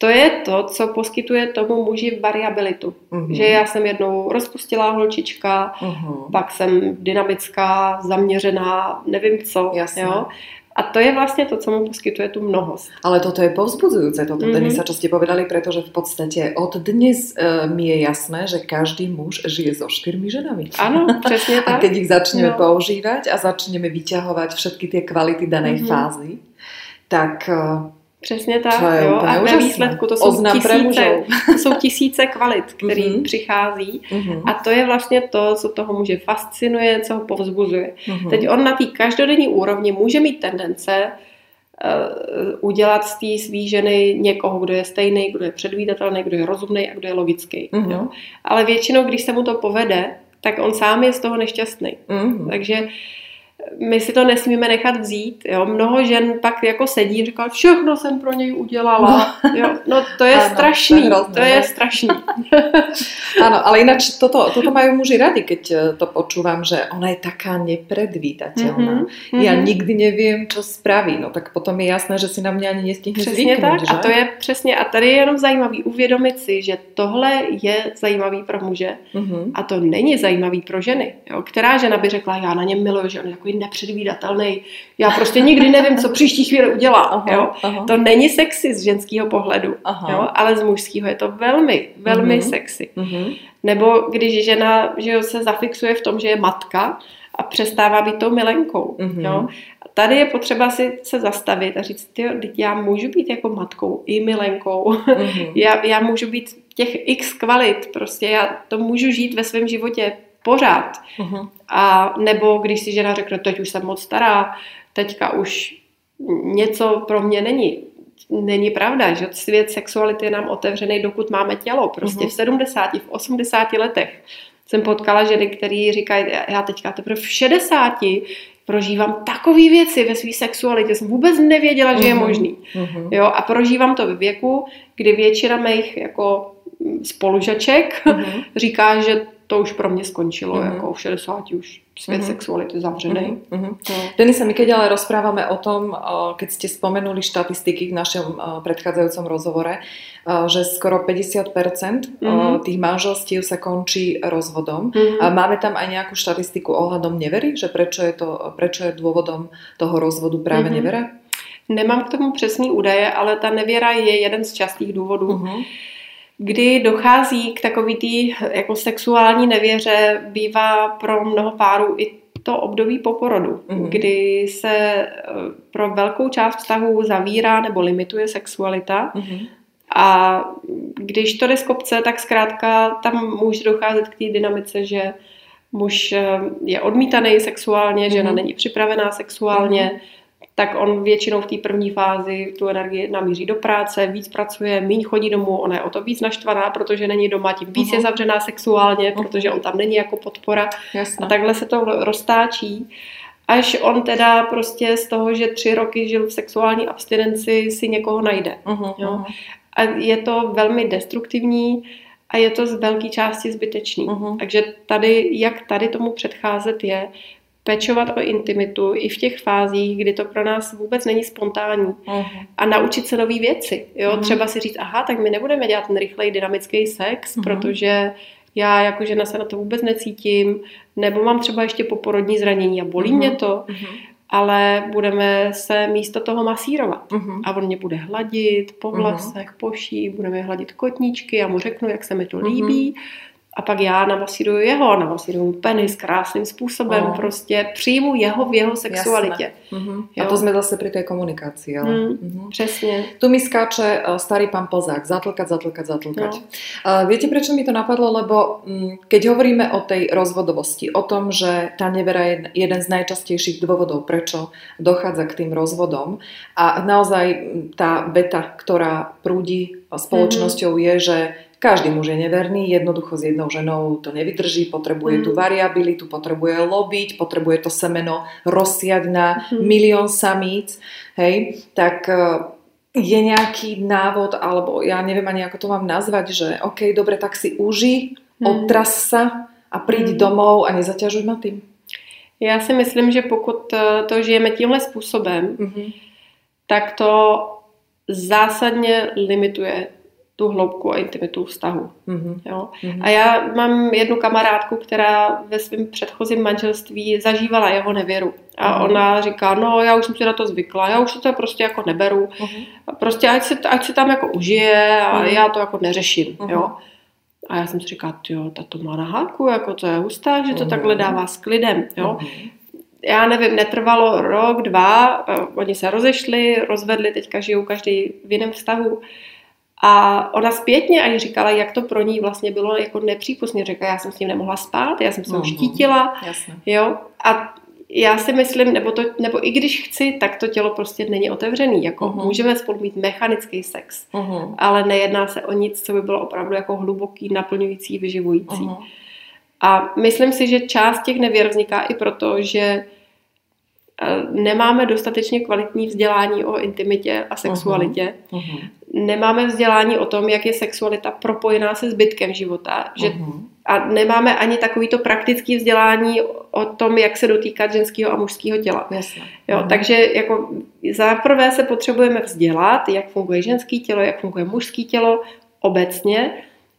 to je to, co poskytuje tomu muži variabilitu. Mm-hmm. Že já jsem jednou rozpustila holčička, mm-hmm. pak jsem dynamická, zaměřená, nevím co. Jasně. Jo? A to je vlastně to, co mu poskytuje tu mnohost. Ale toto je povzbudzujúce, toto mm-hmm. Denisa, čo ste povedali, pretože v podstate od dnes uh, mi je jasné, že každý muž žije so štyrmi ženami. Áno, presne tak. A keď ich začneme no. používať a začneme vyťahovať všetky tie kvality danej mm-hmm. fázy, tak uh, Přesně tak, jo. A ve výsledku to jsou, tisíce, to jsou tisíce kvalit, který mm-hmm. přichází mm-hmm. a to je vlastně to, co toho muže fascinuje, co ho povzbuzuje. Mm-hmm. Teď on na té každodenní úrovni může mít tendence uh, udělat z té svý ženy někoho, kdo je stejný, kdo je předvídatelný, kdo je rozumný a kdo je logický. Mm-hmm. Jo? Ale většinou, když se mu to povede, tak on sám je z toho nešťastný. Mm-hmm. Takže uh, my si to nesmíme nechat vzít. Jo? Mnoho žen pak jako sedí a říká, všechno jsem pro něj udělala. No, jo? no to je ano, strašný, to, to je strašný. ano, ale jinak toto, toto mají muži radi, keď eh, to počúvam, že ona je taká nepredvídatelná. Mm-hmm. Já nikdy nevím, co spraví. No tak potom je jasné, že si na mě ani nestihne Přesně zvyknout, tak. Že? A to je přesně, a tady je jenom zajímavý uvědomit si, že tohle je zajímavý pro muže mm-hmm. a to není zajímavý pro ženy. Jo? Která žena by řekla, já na něm miluju, že on je takový nepředvídatelný. Já prostě nikdy nevím, co příští chvíli udělá. Aha, jo? Aha. To není sexy z ženského pohledu, aha. jo? ale z mužského je to velmi, velmi uh-huh. sexy. Uh-huh. Nebo když žena že jo, se zafixuje v tom, že je matka a přestává být tou milenkou. Uh-huh. Jo? Tady je potřeba si se zastavit a říct, tyjo, já můžu být jako matkou i milenkou. Uh-huh. já, já můžu být těch x kvalit, prostě já to můžu žít ve svém životě pořád. Uh-huh. A nebo když si žena řekne, teď už jsem moc stará, teďka už něco pro mě není. Není pravda, že svět sexuality je nám otevřený, dokud máme tělo. Prostě uh-huh. v 70, v 80 letech jsem potkala ženy, které říkají, já teďka teprve v 60 prožívám takové věci ve své sexualitě, jsem vůbec nevěděla, že je možný. Uh-huh. Jo, a prožívám to ve věku, kdy většina mých jako spolužaček uh-huh. říká, že to už pro mě skončilo, mm-hmm. jako v 60 už svět mm-hmm. sexuality zavřený. Mm-hmm. No. Denisa, my keď ale rozprávame o tom, keď ste spomenuli štatistiky v našom predchádzajúcom rozhovore, že skoro 50% mm-hmm. tých manželstiev sa končí rozvodom. Mm-hmm. Máme tam aj nejakú štatistiku ohľadom nevery, že prečo je, to, prečo je dôvodom toho rozvodu práve mm-hmm. nevera? Nemám k tomu přesný údaje, ale ta nevěra je jeden z častých důvodů. Mm-hmm kdy dochází k takový tý jako sexuální nevěře, bývá pro mnoho párů i to období po porodu, mm-hmm. kdy se eh, pro velkou část vztahů zavírá nebo limituje sexualita. Mm-hmm. A když to jde z kopce, tak zkrátka tam může docházet k té dynamice, že muž eh, je odmítaný sexuálně, mm-hmm. žena není připravená sexuálně, mm-hmm tak on většinou v té první fázi tu energii namíří do práce, víc pracuje, míň chodí domů, ona je o to víc naštvaná, protože není doma, tím víc uh-huh. je zavřená sexuálně, uh-huh. protože on tam není jako podpora. Jasne. A takhle se to roztáčí. až on teda prostě z toho, že tři roky žil v sexuální abstinenci, si někoho najde. Uh-huh, Jo? uh-huh. A je to velmi destruktivní a je to z velké části zbytečný. Mhm. Takže tady, jak tady tomu předcházet je, pečovat o intimitu i v těch fázích, kdy to pro nás vůbec není spontánní uh-huh. a naučit se nové věci. Jo? Mhm. Třeba si říct, aha, tak my nebudeme dělat ten rychlej dynamický sex, Mhm. protože já jako žena se na to vůbec necítím, nebo mám třeba ještě poporodní zranění a bolí Mhm. mě to, ale budeme se místo toho masírovat. Uh-huh. A on mě bude hladit po vlasech, po ší, budeme hladit kotníčky, já mu řeknu, jak se mi to líbí. A pak já namasíruju jeho, namasíruju penis krásným způsobem, Oh. prostě přijmu jeho v jeho sexualitě. Jo. A to sme zase pri tej komunikácii. Ale... Mm. Uh-huh. Přesně. Tu mi skáče uh, starý pán Plzák, zatlkať, zatlkať, zatlkať. No. Uh, viete, prečo mi to napadlo? Lebo um, keď hovoríme o tej rozvodovosti, o tom, že tá nevera je jeden z najčastejších dôvodov, prečo dochádza k tým rozvodom a naozaj mm, tá beta, ktorá prúdi spoločnosťou je, že každý muž je neverný, jednoducho s jednou ženou to nevydrží, potrebuje Mhm. tú variabilitu, potrebuje lobiť, potrebuje to semeno rozsiať na Mhm. milión samíc, hej, tak uh, je nejaký návod, alebo ja neviem ani ako to mám nazvať, že OK, dobre, tak si uži, Mhm. otras sa a príď Mhm. domov a nezaťažuj ma tým. Já si myslím, že pokud eh, to žijeme tímhle způsobem, Mhm. tak to zásadně limituje tu hloubku a intimitu vztahu. Mhm. Jo? Mhm. A já mám jednu kamarádku, která ve svém předchozím manželství zažívala jeho nevěru. A Mhm. ona říká, no já už jsem si na to zvykla, já už to prostě jako neberu. Mhm. A prostě ať se, ať se tam jako užije a Mhm. já to jako neřeším. Mhm. Jo? A já jsem si říkala, jo, ta to má na háku, jako to je hustá, že to Mhm. takhle dává s klidem. Jo? Mhm. já nevím, netrvalo rok, dva, eh, oni se rozešli, rozvedli, teďka žijou každý v jiném vztahu. A ona zpětně ani říkala, jak to pro ní vlastně bylo jako nepřípustně. Řekla, já jsem s ním nemohla spát, já jsem se ho Mhm. štítila, Jasné. jo. A já si myslím, nebo, to, nebo i když chci, tak to tělo prostě není otevřený. Jako Mhm. můžeme spolu mít mechanický sex, Mhm. ale nejedná se o nic, co by bylo opravdu jako hluboký, naplňující, vyživující. Mhm. A myslím si, že část těch nevěr vzniká i proto, že eh, nemáme dostatečně kvalitní vzdělání o intimitě a sexualitě. Mhm. Nemáme vzdělání o tom, jak je sexualita propojená se zbytkem života. Že, Mhm. a nemáme ani takovýto praktické vzdělání o tom, jak se dotýkat ženského a mužského těla. Jasné. Jo, Mhm. Takže jako za prvé se potřebujeme vzdělat, jak funguje ženské tělo, jak funguje mužské tělo obecně,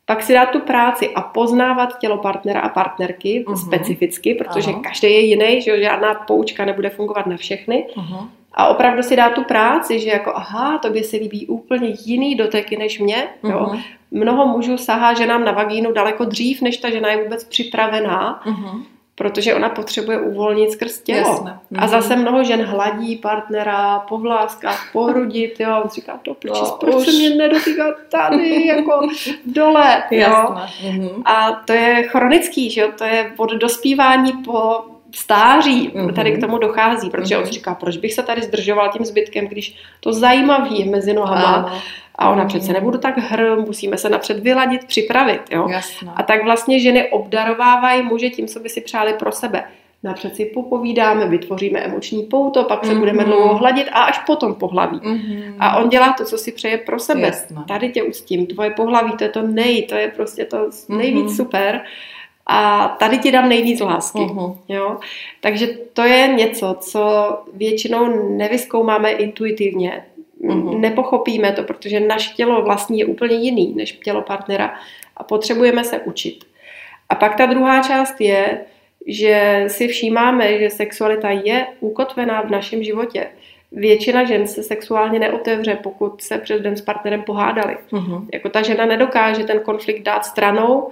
pak si dát tu práci a poznávat tělo partnera a partnerky Mhm. specificky, protože Ano. každý je jiný, že žádná poučka nebude fungovat na všechny. Mhm. A opravdu si dát tu práci, že jako aha, tobě se líbí úplně jiný doteky než mě. Jo. Mhm. Mnoho mužů sahá ženám na vagínu daleko dřív, než ta žena je vůbec připravená, Mhm. protože ona potřebuje uvolnit skrz tělo. Jasné. A zase mnoho žen hladí partnera po vláskách, po hrudi, jo, on říká, to No, no, proč už. se mě nedotýká tady, jako dole, jo. Jasné. Mhm. A to je chronický, že jo, to je od dospívání po stáří, Mhm. tady k tomu dochází, protože on Mhm. si říká, proč bych se tady zdržoval tím zbytkem, když to zajímavý je mezi nohama. Áno. A ona Mhm. přece nebudu tak hr, musíme se napřed vyladit, připravit, jo. A tak vlastně ženy obdarovávají muže tím, co by si přáli pro sebe. Napřed si popovídáme, vytvoříme emoční pouto, pak se Mhm. budeme dlouho hladit a až potom pohlaví. Mhm. A on dělá to, co si přeje pro sebe. Jasné. Tady tě ustím, tvoje pohlaví, to je to nej, to je prostě to nejvíc Mhm. super. A tady ti dám nejvíc lásky. Mhm. Jo? Takže to je něco, co většinou nevyskoumáme intuitivně. Mhm. Nepochopíme to, protože naše tělo vlastní je úplně jiný než tělo partnera a potřebujeme se učit. A pak ta druhá část je, že si všímáme, že sexualita je ukotvená v našem životě. Většina žen se sexuálně neotevře, pokud se přes den s partnerem pohádali. Mhm. Jako ta žena nedokáže ten konflikt dát stranou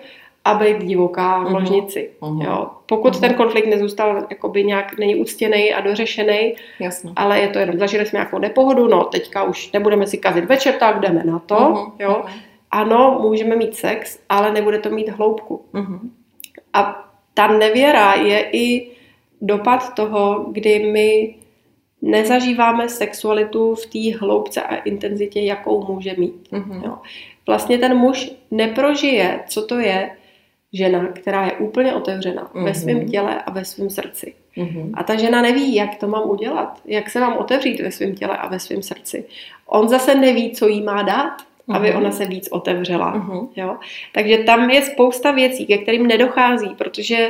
a být divoká v Mhm. ložnici. Mhm. Jo. Pokud Mhm. ten konflikt nezůstal, jakoby nějak není uctěný a dořešený, ale je to jenom, zažili jsme nějakou nepohodu, no teďka už nebudeme si kazit večer, tak jdeme na to. Mhm. Jo. Ano, můžeme mít sex, ale nebude to mít hloubku. Mhm. A ta nevěra je i dopad toho, kdy my nezažíváme sexualitu v té hloubce a intenzitě, jakou může mít. Mhm. Jo. Vlastně ten muž neprožije, co to je, žena, která je úplně otevřená mm-hmm. ve svém těle a ve svém srdci. Mm-hmm. A ta žena neví, jak to mám udělat, jak se mám otevřít ve svém těle a ve svém srdci. On zase neví, co jí má dát, mm-hmm. aby ona se víc otevřela. Mm-hmm. Jo? Takže tam je spousta věcí, ke kterým nedochází, protože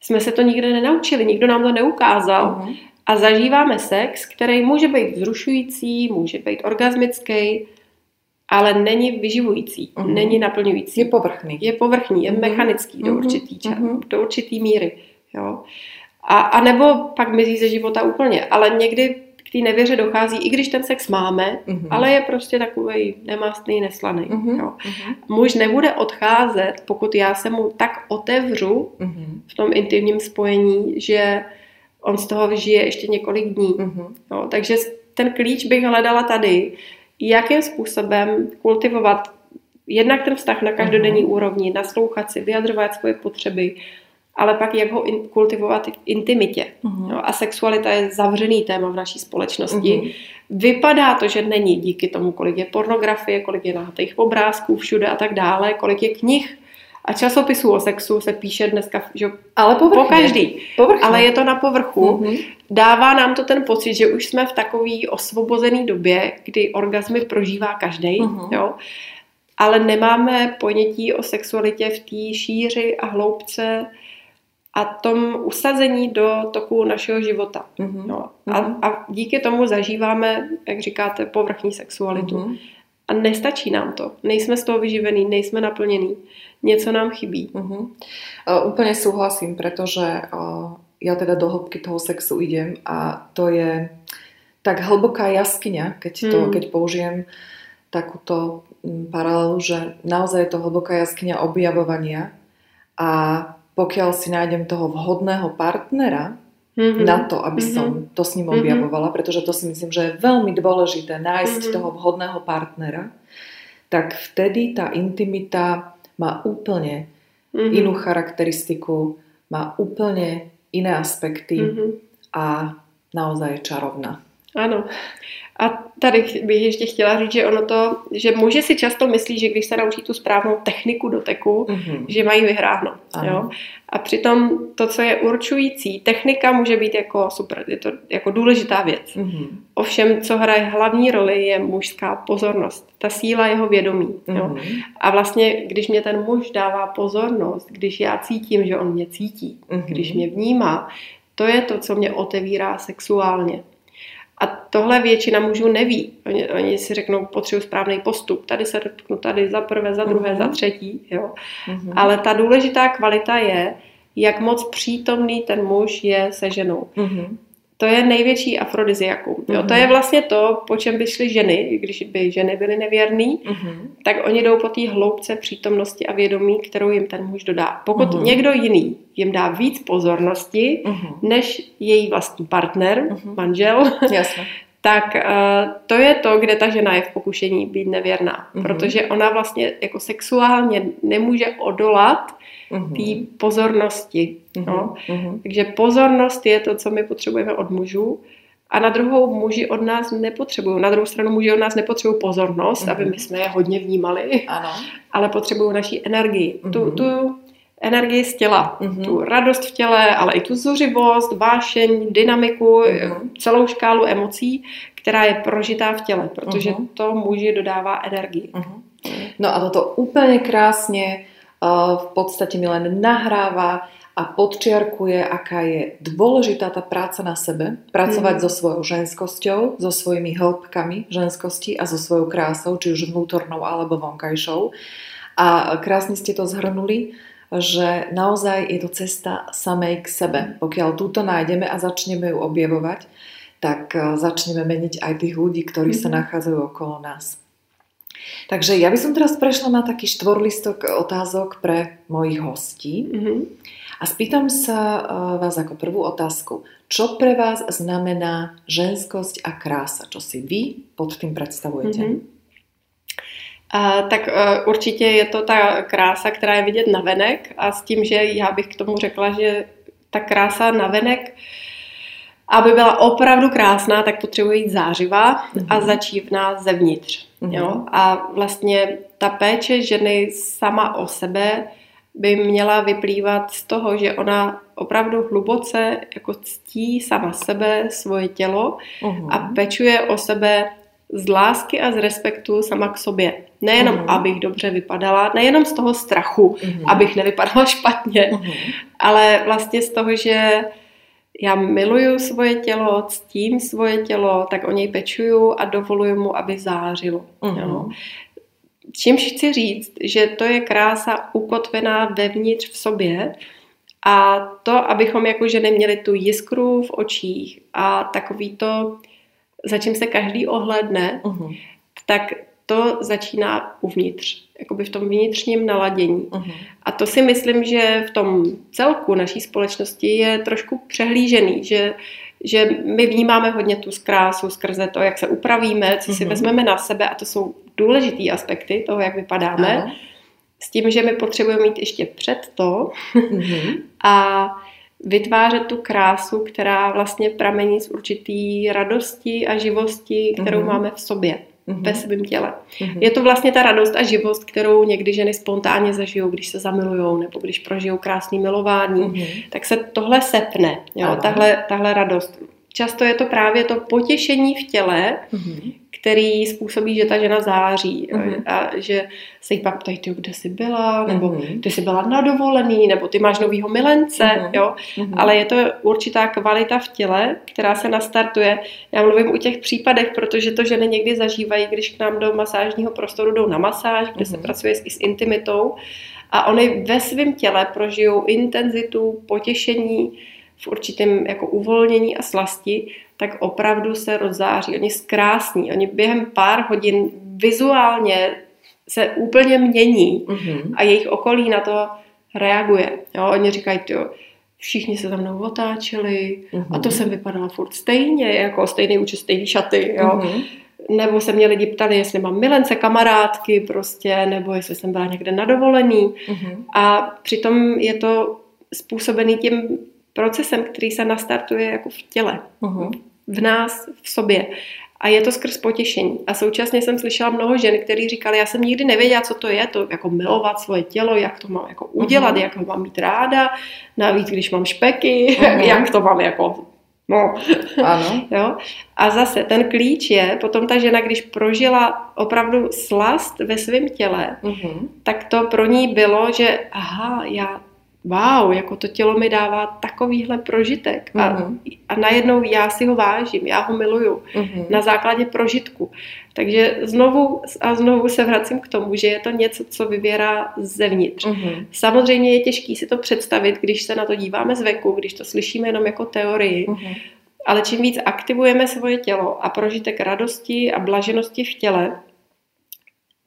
jsme se to nikde nenaučili, nikdo nám to neukázal. Mm-hmm. A zažíváme sex, který může být vzrušující, může být orgasmický, ale není vyživující, uh-huh. není naplňující. Je povrchný. Je povrchní, je uh-huh. mechanický do určitý, uh-huh. do určitý míry. Jo. A, a nebo pak mizí ze života úplně. Ale někdy k té nevěře dochází, i když ten sex máme, uh-huh. ale je prostě takový nemastný, neslaný. Uh-huh. Jo. Uh-huh. Muž nebude odcházet, pokud já se mu tak otevřu uh-huh. v tom intimním spojení, že on z toho vyžije ještě několik dní. Uh-huh. Jo. Takže ten klíč bych hledala tady, jakým způsobem kultivovat jednak ten vztah na každodenní uh-huh. úrovni, naslouchat si, vyjadřovat svoje potřeby, ale pak jak ho in, kultivovat v intimitě. Uh-huh. No, a sexualita je zavřený téma v naší společnosti. Uh-huh. Vypadá to, že není díky tomu, kolik je pornografie, kolik je nahatých obrázků všude a tak dále, kolik je knih a časopisů o sexu se píše dneska že ale povrchně. po každý. Povrchně. Ale je to na povrchu. Mm-hmm. Dává nám to ten pocit, že už jsme v takové osvobozené době, kdy orgazmy prožívá každý. Mm-hmm. Jo? Ale nemáme ponětí o sexualitě v té šíři a hloubce a tom usazení do toku našeho života. Mm-hmm. No. A, mhm. a díky tomu zažíváme, jak říkáte, povrchní sexualitu. Mm-hmm. A nestačí nám to. Nejsme z toho vyživený, nejsme naplněný. Něco nám chybí. Uh-huh. Uh, úplne súhlasím, pretože uh, ja teda do hĺbky toho sexu idem a to je tak hlboká jaskyňa, keď, to, mm. keď použijem takúto paralelu, že naozaj je to hlboká jaskyňa objavovania a pokiaľ si nájdem toho vhodného partnera, mm-hmm. na to, aby mm-hmm. som to s ním mhm. objavovala, pretože to si myslím, že je veľmi dôležité nájsť mm-hmm. toho vhodného partnera, tak vtedy tá intimita má úplne mm-hmm. inú charakteristiku, má úplne iné aspekty mm-hmm. a naozaj je čarovná. Ano. A tady bych ještě chtěla říct, že ono to, že muži si často myslí, že když se naučí tu správnou techniku doteku, mm-hmm. že mají vyhráno. Jo? A přitom to, co je určující, technika může být jako super, je to jako důležitá věc. Mm-hmm. Ovšem, co hraje hlavní roli, je mužská pozornost. Ta síla jeho vědomí. Mm-hmm. Jo? A vlastně, když mě ten muž dává pozornost, když já cítím, že on mě cítí, mm-hmm. když mě vnímá, to je to, co mě otevírá sexuálně. A tohle většina mužů neví. Oni, oni si řeknou, potřebuji správný postup. Tady se dotknu, tady za prvé, za druhé, uh-huh. za třetí. Jo. Uh-huh. Ale ta důležitá kvalita je, jak moc přítomný ten muž je se ženou. Uh-huh. To je největší afrodiziakum. Jo, to je mhm. vlastně to, po čem by šly ženy, když by ženy byly nevěrný, uh-huh. tak oni jdou po té hloubce přítomnosti a vědomí, kterou jim ten muž dodá. Pokud uh-huh. někdo jiný jim dá víc pozornosti, uh-huh. než její vlastní partner, uh-huh. manžel, Jasne. tak uh, to je to, kde ta žena je v pokušení být nevěrná. Uh-huh. Protože ona vlastně jako sexuálně nemůže odolat uh-huh. té pozornosti. Uh-huh. No? Uh-huh. Takže pozornost je to, co my potřebujeme od mužů. A na druhou muži od nás nepotřebují. Na druhou stranu muži od nás nepotřebují pozornost, uh-huh. aby my jsme je hodně vnímali, ano. ale potřebují naší energii. Uh-huh. Tu, tu energii z těla. Uh-huh. Tu radost v těle, ale i tu zuřivost, vášeň, dynamiku, uh-huh. celou škálu emocí, která je prožitá v těle, protože uh-huh. to muži dodává energii. Uh-huh. No a toto úplně krásně v podstate mi len nahráva a podčiarkuje, aká je dôležitá tá práca na sebe, pracovať mm. so svojou ženskosťou, so svojimi hĺbkami ženskosti a so svojou krásou, či už vnútornou alebo vonkajšou. A krásne ste to zhrnuli, že naozaj je to cesta samej k sebe. Pokiaľ túto nájdeme a začneme ju objavovať, tak e, začneme meniť aj tých ľudí, ktorí mm. sa mhm. nachádzajú okolo nás. Takže ja by som teraz prešla na taký štvorlistok otázok pre mojich hostí. Mm-hmm. A spýtam sa uh, vás ako prvú otázku. Čo pre vás znamená ženskosť a krása? Čo si vy pod tým predstavujete? Mm-hmm. Uh, tak uh, určitě je to ta krása, která je vidět na venek a s tím, že já bych k tomu řekla, že ta krása na venek aby byla opravdu krásná, tak potřebuje jít zářivá mm-hmm. a mhm. začívná zevnitř. Mm-hmm. Jo? A vlastně ta péče ženy sama o sebe by měla vyplývat z toho, že ona opravdu hluboce jako ctí sama sebe, svoje tělo uh-huh. a pečuje o sebe z lásky a z respektu sama k sobě. Nejenom, uh-huh. abych dobře vypadala, nejenom z toho strachu, uh-huh. abych nevypadala špatně, uh-huh. ale vlastně z toho, že já miluju svoje tělo, ctím svoje tělo, tak o něj pečuju a dovoluju mu, aby zářilo. Uh-huh. Jo. Čímž chci říct, že to je krása ukotvená vevnitř v sobě a to, abychom jako ženy měli tu jiskru v očích a takový to, za čím se každý ohledne, uh-huh. tak to začíná uvnitř, jakoby v tom vnitřním naladění. Uh-huh. A to si myslím, že v tom celku naší společnosti je trošku přehlížený, že, že my vnímáme hodně tu zkrásu skrze to, jak se upravíme, co si uh-huh. vezmeme na sebe a to jsou důležitý aspekty toho, jak vypadáme. Uh-huh. S tím, že my potřebujeme mít ještě před to uh-huh. a vytvářet tu krásu, která vlastně pramení z určitý radosti a živosti, kterou uh-huh. máme v sobě mm-hmm. ve svém těle. Mm-hmm. Je to vlastně ta radost a živost, kterou někdy ženy spontánně zažijou, když se zamilujou nebo když prožijou krásný milování, mm-hmm. tak se tohle sepne, jo, tahle, tahle radost. Často je to právě to potěšení v těle, mm-hmm který způsobí, že ta žena září mm-hmm. a že se jí pak ptají, ty, kde jsi byla, nebo mm-hmm. ty jsi byla na dovolený, nebo ty máš novýho milence, mm-hmm. jo, mm-hmm. ale je to určitá kvalita v těle, která se nastartuje. Já mluvím u těch případech, protože to ženy někdy zažívají, když k nám do masážního prostoru jdou na masáž, kde mm-hmm. se mhm. pracuje i s intimitou a oni ve svém těle prožijou intenzitu, potěšení, v určitém jako uvolnění a slasti, tak opravdu se rozzáří. Oni zkrásní, oni během pár hodin vizuálně se úplně mění mm-hmm. a jejich okolí na to reaguje. Jo, oni říkají, jo, všichni se tam mnou otáčeli mm-hmm. a to mhm. jsem vypadala furt stejně, jako stejný účet, stejný šaty, jo. Mm-hmm. Nebo se mě lidi ptali, jestli mám milence, kamarádky prostě, nebo jestli jsem byla někde na dovolený. Mm-hmm. A přitom je to způsobený tím procesem, který se nastartuje jako v těle. V nás, v sobě. A je to skrz potěšení. A současně jsem slyšela mnoho žen, kteří říkali, já jsem nikdy nevěděla, co to je, to jako milovat svoje tělo, jak to mám jako udělat, uh-huh. jak ho mám mít ráda, navíc když mám špeky, uh-huh. jak to mám jako No. Ano. jo? A zase ten klíč je, potom ta žena, když prožila opravdu slast ve svém těle, uh-huh. tak to pro ní bylo, že aha, já wow, jako to tělo mi dává takovýhle prožitek a, uh-huh. a najednou já si ho vážím, já ho miluju uh-huh. na základě prožitku. Takže znovu a znovu se vracím k tomu, že je to něco, co vyvěrá zevnitř. Uh-huh. Samozřejmě je těžký si to představit, když se na to díváme zvenku, když to slyšíme jenom jako teorii, uh-huh. ale čím víc aktivujeme svoje tělo a prožitek radosti a blaženosti v těle,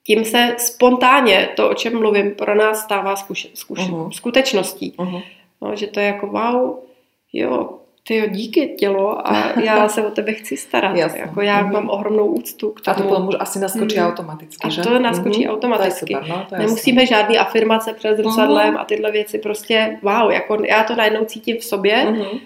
tím se spontánně to, o čem mluvím, pro nás stává zkuš, zkuš, uh-huh. skutečností. Uh-huh. No, že to je jako wow, jo, ty díky tělo a já se o tebe chci starat. Jasne. Jako já uh-huh. mám ohromnou úctu k tomu. A to potom už asi naskočí uh-huh. automaticky, že? A to naskočí uh-huh. automaticky. To super, no, to Nemusíme jasný. žádný afirmace před zrcadlem uh-huh. a tyhle věci prostě wow, jako já to najednou cítím v sobě uh-huh.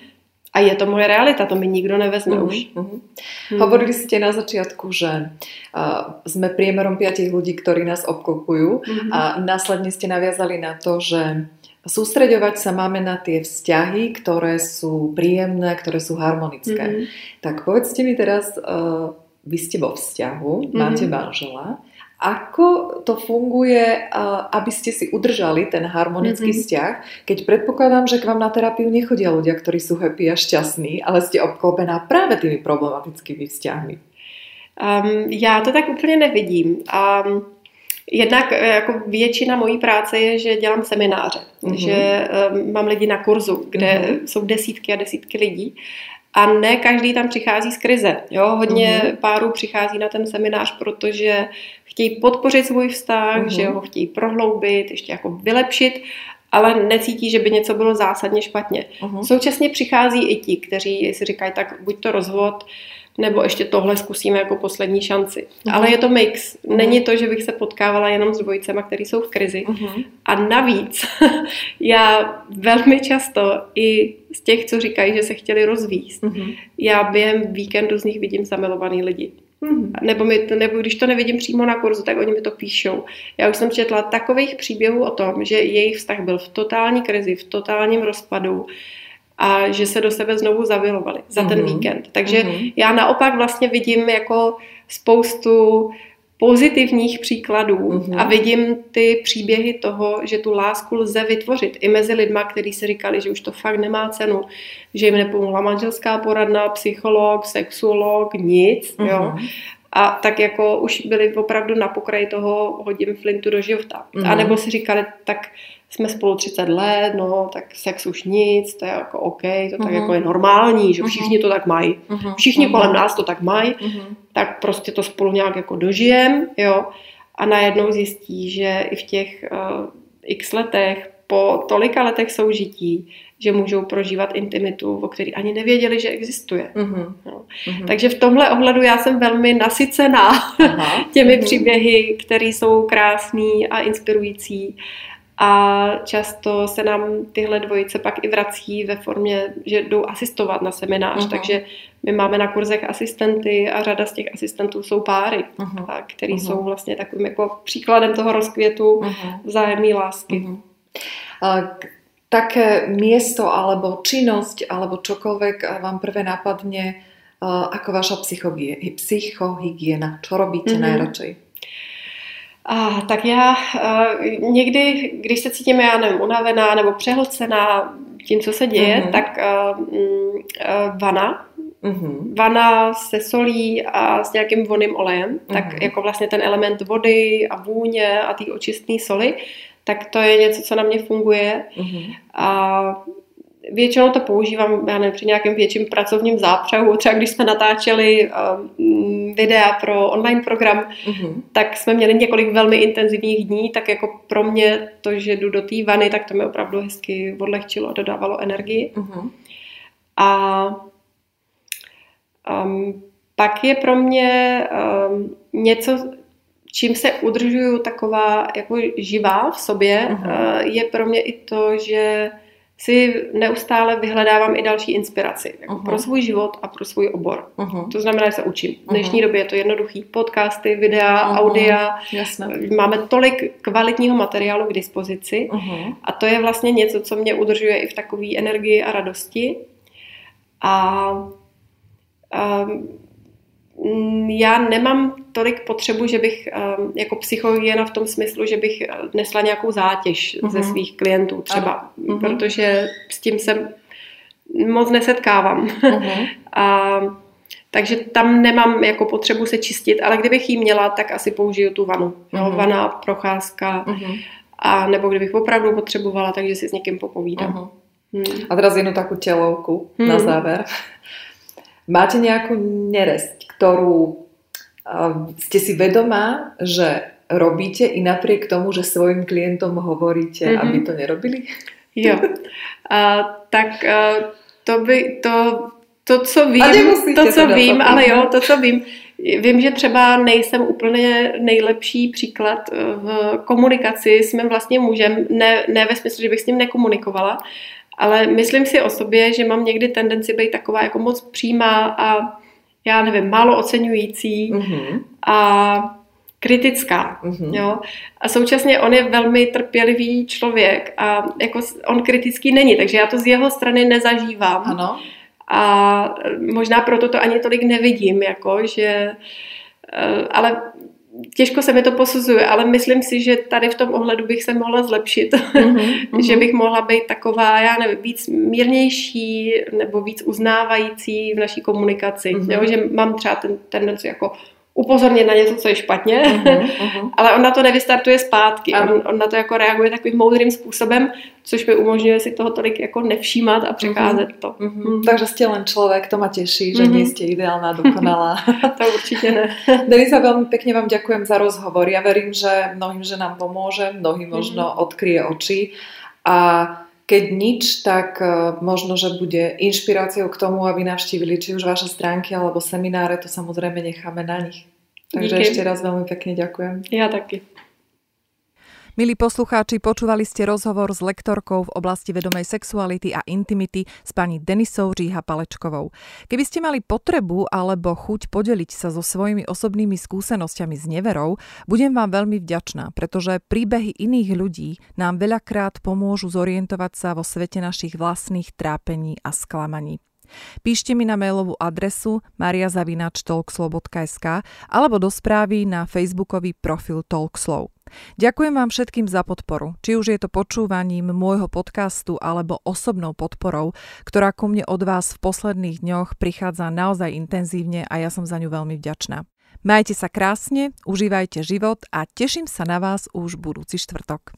A je to moje realita, to mi nikto nevezme uh-huh, už. Uh-huh. Hmm. Hovorili ste na začiatku, že uh, sme priemerom piatich ľudí, ktorí nás obklopujú uh-huh. a následne ste naviazali na to, že sústreďovať sa máme na tie vzťahy, ktoré sú príjemné, ktoré sú harmonické. Uh-huh. Tak povedzte mi teraz, uh, vy ste vo vzťahu, uh-huh. máte manžela, ako to funguje, aby ste si udržali ten harmonický mm-hmm. vzťah, keď predpokladám, že k vám na terapiu nechodia ľudia, ktorí sú happy a šťastní, ale ste obklopená práve tými problematickými vzťahmi? Um, já to tak úplně nevidím. Um, jednak e, jako většina mojí práce je, že dělám semináře, mm-hmm. že um, mám lidi na kurzu, kde mm-hmm. jsou desítky a desítky lidí a ne každý tam přichází z krize. Jo? Hodně mm-hmm. párů přichází na ten seminář, protože chtějí podpořit svůj vztah, mm-hmm. že ho chtějí prohloubit, ještě jako vylepšit, ale necítí, že by něco bylo zásadně špatně. Uh-huh. Současně přichází i ti, kteří si říkají, tak buď to rozvod, nebo ještě tohle zkusíme jako poslední šanci. Uh-huh. Ale je to mix. Není to, že bych se potkávala jenom s dvojicema, který jsou v krizi. Uh-huh. A navíc já velmi často i z těch, co říkají, že se chtěli rozvíst, uh-huh. já během víkendu z nich vidím zamilovaný lidi. Mm-hmm. Nebo, mi to, nebo když to nevidím přímo na kurzu, tak oni mi to píšou. Já už jsem četla takových příběhů o tom, že jejich vztah byl v totální krizi, v totálním rozpadu a že se do sebe znovu zavilovali za mm-hmm. ten mhm. víkend. Takže mm-hmm. já naopak vlastně vidím jako spoustu pozitivních příkladů mm-hmm. a vidím ty příběhy toho, že tu lásku lze vytvořit i mezi lidma, kteří si říkali, že už to fakt nemá cenu, že jim nepomohla manželská poradna, psycholog, sexuolog, nic, mm-hmm. jo. A tak jako už byli opravdu na pokraji toho hodím flintu do života. Mm-hmm. A nebo si říkali, tak jsme spolu 30 let, no, tak sex už nic, to je jako OK, to uh-huh. tak mhm. jako je normální, že všichni to tak mají. Uh-huh. Všichni uh-huh. kolem nás to tak mají, uh-huh. tak prostě to spolu nějak jako dožijem, jo. A najednou zjistí, že i v těch uh, x letech, po tolika letech soužití, že můžou prožívat intimitu, o který ani nevěděli, že existuje. Uh-huh. No. Uh-huh. Takže v tomhle ohledu já jsem velmi nasycená uh-huh. těmi uh-huh. příběhy, které jsou krásné a inspirující a často se nám tyhle dvojice pak i vrací ve formě, že jdou asistovat na seminář, uh-huh. takže my máme na kurzech asistenty a řada z těch asistentů jsou páry, uh-huh. a který uh-huh. jsou vlastně takovým jako příkladem toho rozkvětu uh-huh. vzájemné lásky. Uh-huh. Uh, také miesto alebo činnosť alebo čokoľvek vám prvé napadne uh, ako vaša psychohygiena. Čo robíte uh-huh. najradšej? A, tak já uh, někdy, když se cítím, já nevím, unavená nebo přehlcená tím, co se děje, mm-hmm. tak uh, uh, vana, mm-hmm. vana se solí a s nějakým voným olejem, mm-hmm. tak jako vlastně ten element vody a vůně a té očistné soli, tak to je něco, co na mě funguje. Mm-hmm. A většinou to používám, já nevím, při nějakém větším pracovním zápřehu. Třeba když jsme natáčeli um, videa pro online program, uh-huh. tak jsme měli několik velmi intenzivních dní, tak jako pro mě to, že jdu do té vany, tak to mi opravdu hezky odlehčilo a dodávalo energii. Uh-huh. A um, pak je pro mě um, něco, čím se udržuju taková jako živá v sobě, uh-huh. uh, je pro mě i to, že si neustále vyhledávám i další inspiraci jako uh-huh. pro svůj život a pro svůj obor. Uh-huh. To znamená, že se učím. V dnešní uh-huh. době je to jednoduchý. Podcasty, videa, uh-huh. audia. Jasne. Máme tolik kvalitního materiálu k dispozici uh-huh. a to je vlastně něco, co mě udržuje i v takové energii a radosti. A um, Mm, já nemám tolik potřebu, že bych ehm, jako psychohygiena v tom smyslu, že bych eh, nesla nějakou zátěž uh-huh. ze mhm. svých klientů třeba, uh-huh. protože s tím se moc nesetkávám. Uh-huh. A, takže tam nemám jako potřebu se čistit, ale kdybych ji měla, tak asi použiju tu vanu. Uh-huh. vana, procházka, uh-huh. a nebo kdybych opravdu potřebovala, takže si s někým popovídám. Uh-huh. Hmm. A teraz jednu takú telovku hmm. na záver. Máte nejakú neresť, ktorú ste si vedomá, že robíte i napriek tomu, že svojim klientom hovoríte, mm-hmm. aby to nerobili? Jo. A, tak a, to by to, to co vím, to, co vím, ale jo, to, co vím, Vím, že třeba nejsem úplně nejlepší příklad v komunikaci s mým vlastním mužem, ne, ne ve smyslu, že bych s ním nekomunikovala, ale myslím si o sobě, že mám někdy tendenci být taková jako moc přímá a já nevím, málo oceňující mm-hmm. a kritická. Mm-hmm. Jo? A současně on je velmi trpělivý člověk a jako on kritický není, takže já to z jeho strany nezažívám. Ano. A možná proto to ani tolik nevidím, jako, že eh, ale těžko se mi to posuzuje, ale myslím si, že tady v tom ohledu bych se mohla zlepšit. Mm-hmm. že bych mohla být taková, já nevím, víc mírnější nebo víc uznávající v naší komunikaci. Mm-hmm. Jo, že mám třeba ten tendenci jako upozornit na něco, co je špatně, uh-huh, uh-huh. ale on na to nevystartuje zpátky. On, on na to jako reaguje takovým moudrým způsobem, což mi umožňuje si toho tolik jako nevšímat a přecházet uh-huh. to. Uh-huh. Uh-huh. Takže jste len člověk, to ma těší, že uh-huh. nie ste ideálna, dokonalá. to určitě ne. Denisa, veľmi pekne vám ďakujem za rozhovor. Ja verím, že mnohým ženám pomôže, mnohým možno uh-huh. odkryje oči a keď nič, tak e, možno, že bude inšpiráciou k tomu, aby navštívili či už vaše stránky alebo semináre, to samozrejme necháme na nich. Takže Díky. ešte raz veľmi pekne ďakujem. Ja taky. Milí poslucháči, počúvali ste rozhovor s lektorkou v oblasti vedomej sexuality a intimity s pani Denisou Říha Palečkovou. Keby ste mali potrebu alebo chuť podeliť sa so svojimi osobnými skúsenosťami s neverou, budem vám veľmi vďačná, pretože príbehy iných ľudí nám veľakrát pomôžu zorientovať sa vo svete našich vlastných trápení a sklamaní. Píšte mi na mailovú adresu mariazavinačtalkslow.sk alebo do správy na facebookový profil Talkslow. Ďakujem vám všetkým za podporu, či už je to počúvaním môjho podcastu alebo osobnou podporou, ktorá ku mne od vás v posledných dňoch prichádza naozaj intenzívne a ja som za ňu veľmi vďačná. Majte sa krásne, užívajte život a teším sa na vás už budúci štvrtok.